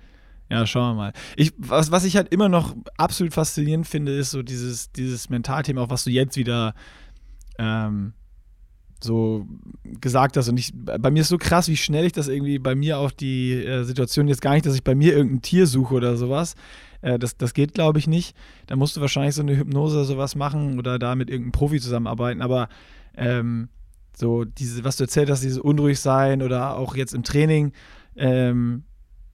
ja, schauen wir mal. Ich, was, was ich halt immer noch absolut faszinierend finde, ist so dieses, dieses Mentalthema, auch was du jetzt wieder ähm, so gesagt hast. Und ich, bei mir ist so krass, wie schnell ich das irgendwie bei mir auf die äh, Situation jetzt gar nicht, dass ich bei mir irgendein Tier suche oder sowas. Äh, das, das geht, glaube ich, nicht. Da musst du wahrscheinlich so eine Hypnose oder sowas machen oder da mit irgendeinem Profi zusammenarbeiten. Aber ähm, so diese, was du erzählt hast, dieses unruhig sein oder auch jetzt im Training, ähm,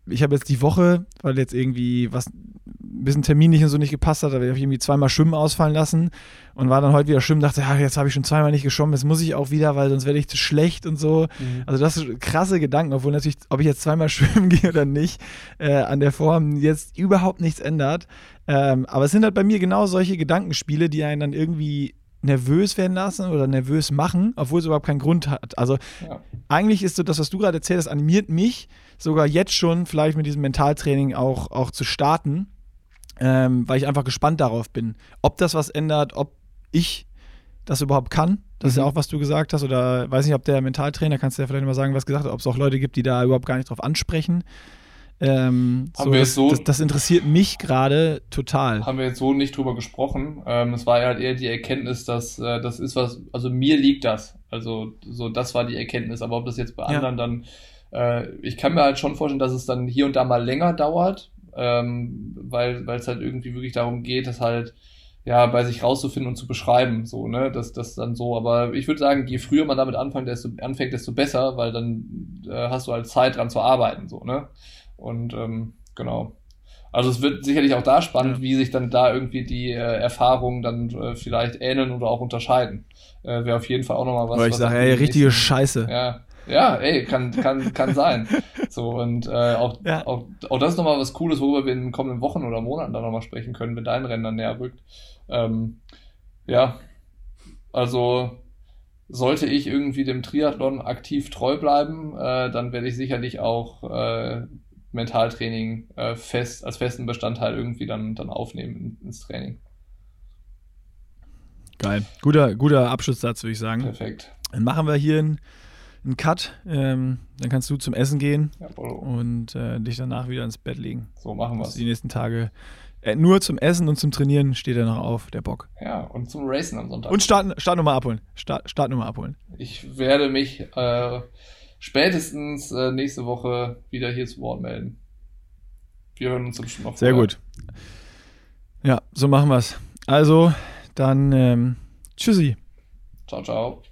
ich habe jetzt die Woche, weil jetzt irgendwie was ein bisschen terminlich und so nicht gepasst hat, habe ich irgendwie zweimal Schwimmen ausfallen lassen und war dann heute wieder schwimmen, dachte, ja, jetzt habe ich schon zweimal nicht geschwommen, jetzt muss ich auch wieder, weil sonst werde ich zu schlecht und so. Mhm. Also das sind krasse Gedanken, obwohl natürlich, ob ich jetzt zweimal schwimmen gehe oder nicht, äh, an der Form jetzt überhaupt nichts ändert. Ähm, aber es sind halt bei mir genau solche Gedankenspiele, die einen dann irgendwie nervös werden lassen oder nervös machen, obwohl es überhaupt keinen Grund hat. Also ja. eigentlich ist so das, was du gerade erzählt hast, animiert mich sogar jetzt schon vielleicht mit diesem Mentaltraining auch, auch zu starten, ähm, weil ich einfach gespannt darauf bin, ob das was ändert, ob ich das überhaupt kann. Das mhm. ist ja auch, was du gesagt hast. Oder weiß nicht, ob der Mentaltrainer, kannst du ja vielleicht mal sagen, was gesagt hat, ob es auch Leute gibt, die da überhaupt gar nicht drauf ansprechen. Ähm, haben so, wir das, so, das, das, interessiert mich gerade total. Haben wir jetzt so nicht drüber gesprochen. Ähm, es war halt eher die Erkenntnis, dass äh, das ist was, also mir liegt das. Also so, das war die Erkenntnis. Aber ob das jetzt bei ja. anderen dann, äh, ich kann mir halt schon vorstellen, dass es dann hier und da mal länger dauert, ähm, weil es halt irgendwie wirklich darum geht, dass halt ja, bei sich rauszufinden und zu beschreiben, so, ne, das, das dann so, aber ich würde sagen, je früher man damit anfängt, desto, anfängt, desto besser, weil dann äh, hast du halt Zeit dran zu arbeiten, so, ne, und ähm, genau. Also es wird sicherlich auch da spannend, ja. wie sich dann da irgendwie die äh, Erfahrungen dann äh, vielleicht ähneln oder auch unterscheiden. Äh, Wäre auf jeden Fall auch nochmal was. Weil ich sage, ey, richtige Scheiße. Ja, ja, ey, kann, kann, kann sein. So, und äh, auch, ja. auch, auch das ist nochmal was Cooles, worüber wir in den kommenden Wochen oder Monaten dann nochmal sprechen können, wenn dein Rennen dann näher rückt. Ähm, ja, also sollte ich irgendwie dem Triathlon aktiv treu bleiben, äh, dann werde ich sicherlich auch äh, Mentaltraining äh, fest, als festen Bestandteil irgendwie dann, dann aufnehmen ins Training. Geil. Guter, guter Abschlusssatz, würde ich sagen. Perfekt. Dann machen wir hier einen, einen Cut. Ähm, dann kannst du zum Essen gehen Jawohl. und äh, dich danach wieder ins Bett legen. So machen wir es. Die nächsten Tage. Äh, nur zum Essen und zum Trainieren steht er noch auf, der Bock. Ja, und zum Racen am Sonntag. Und Start, Startnummer abholen. Start, Startnummer abholen. Ich werde mich äh, spätestens äh, nächste Woche wieder hier zu Wort melden. Wir hören uns bestimmt noch Sehr gut. Ja, so machen wir es. Also, dann ähm, tschüssi. Ciao, ciao.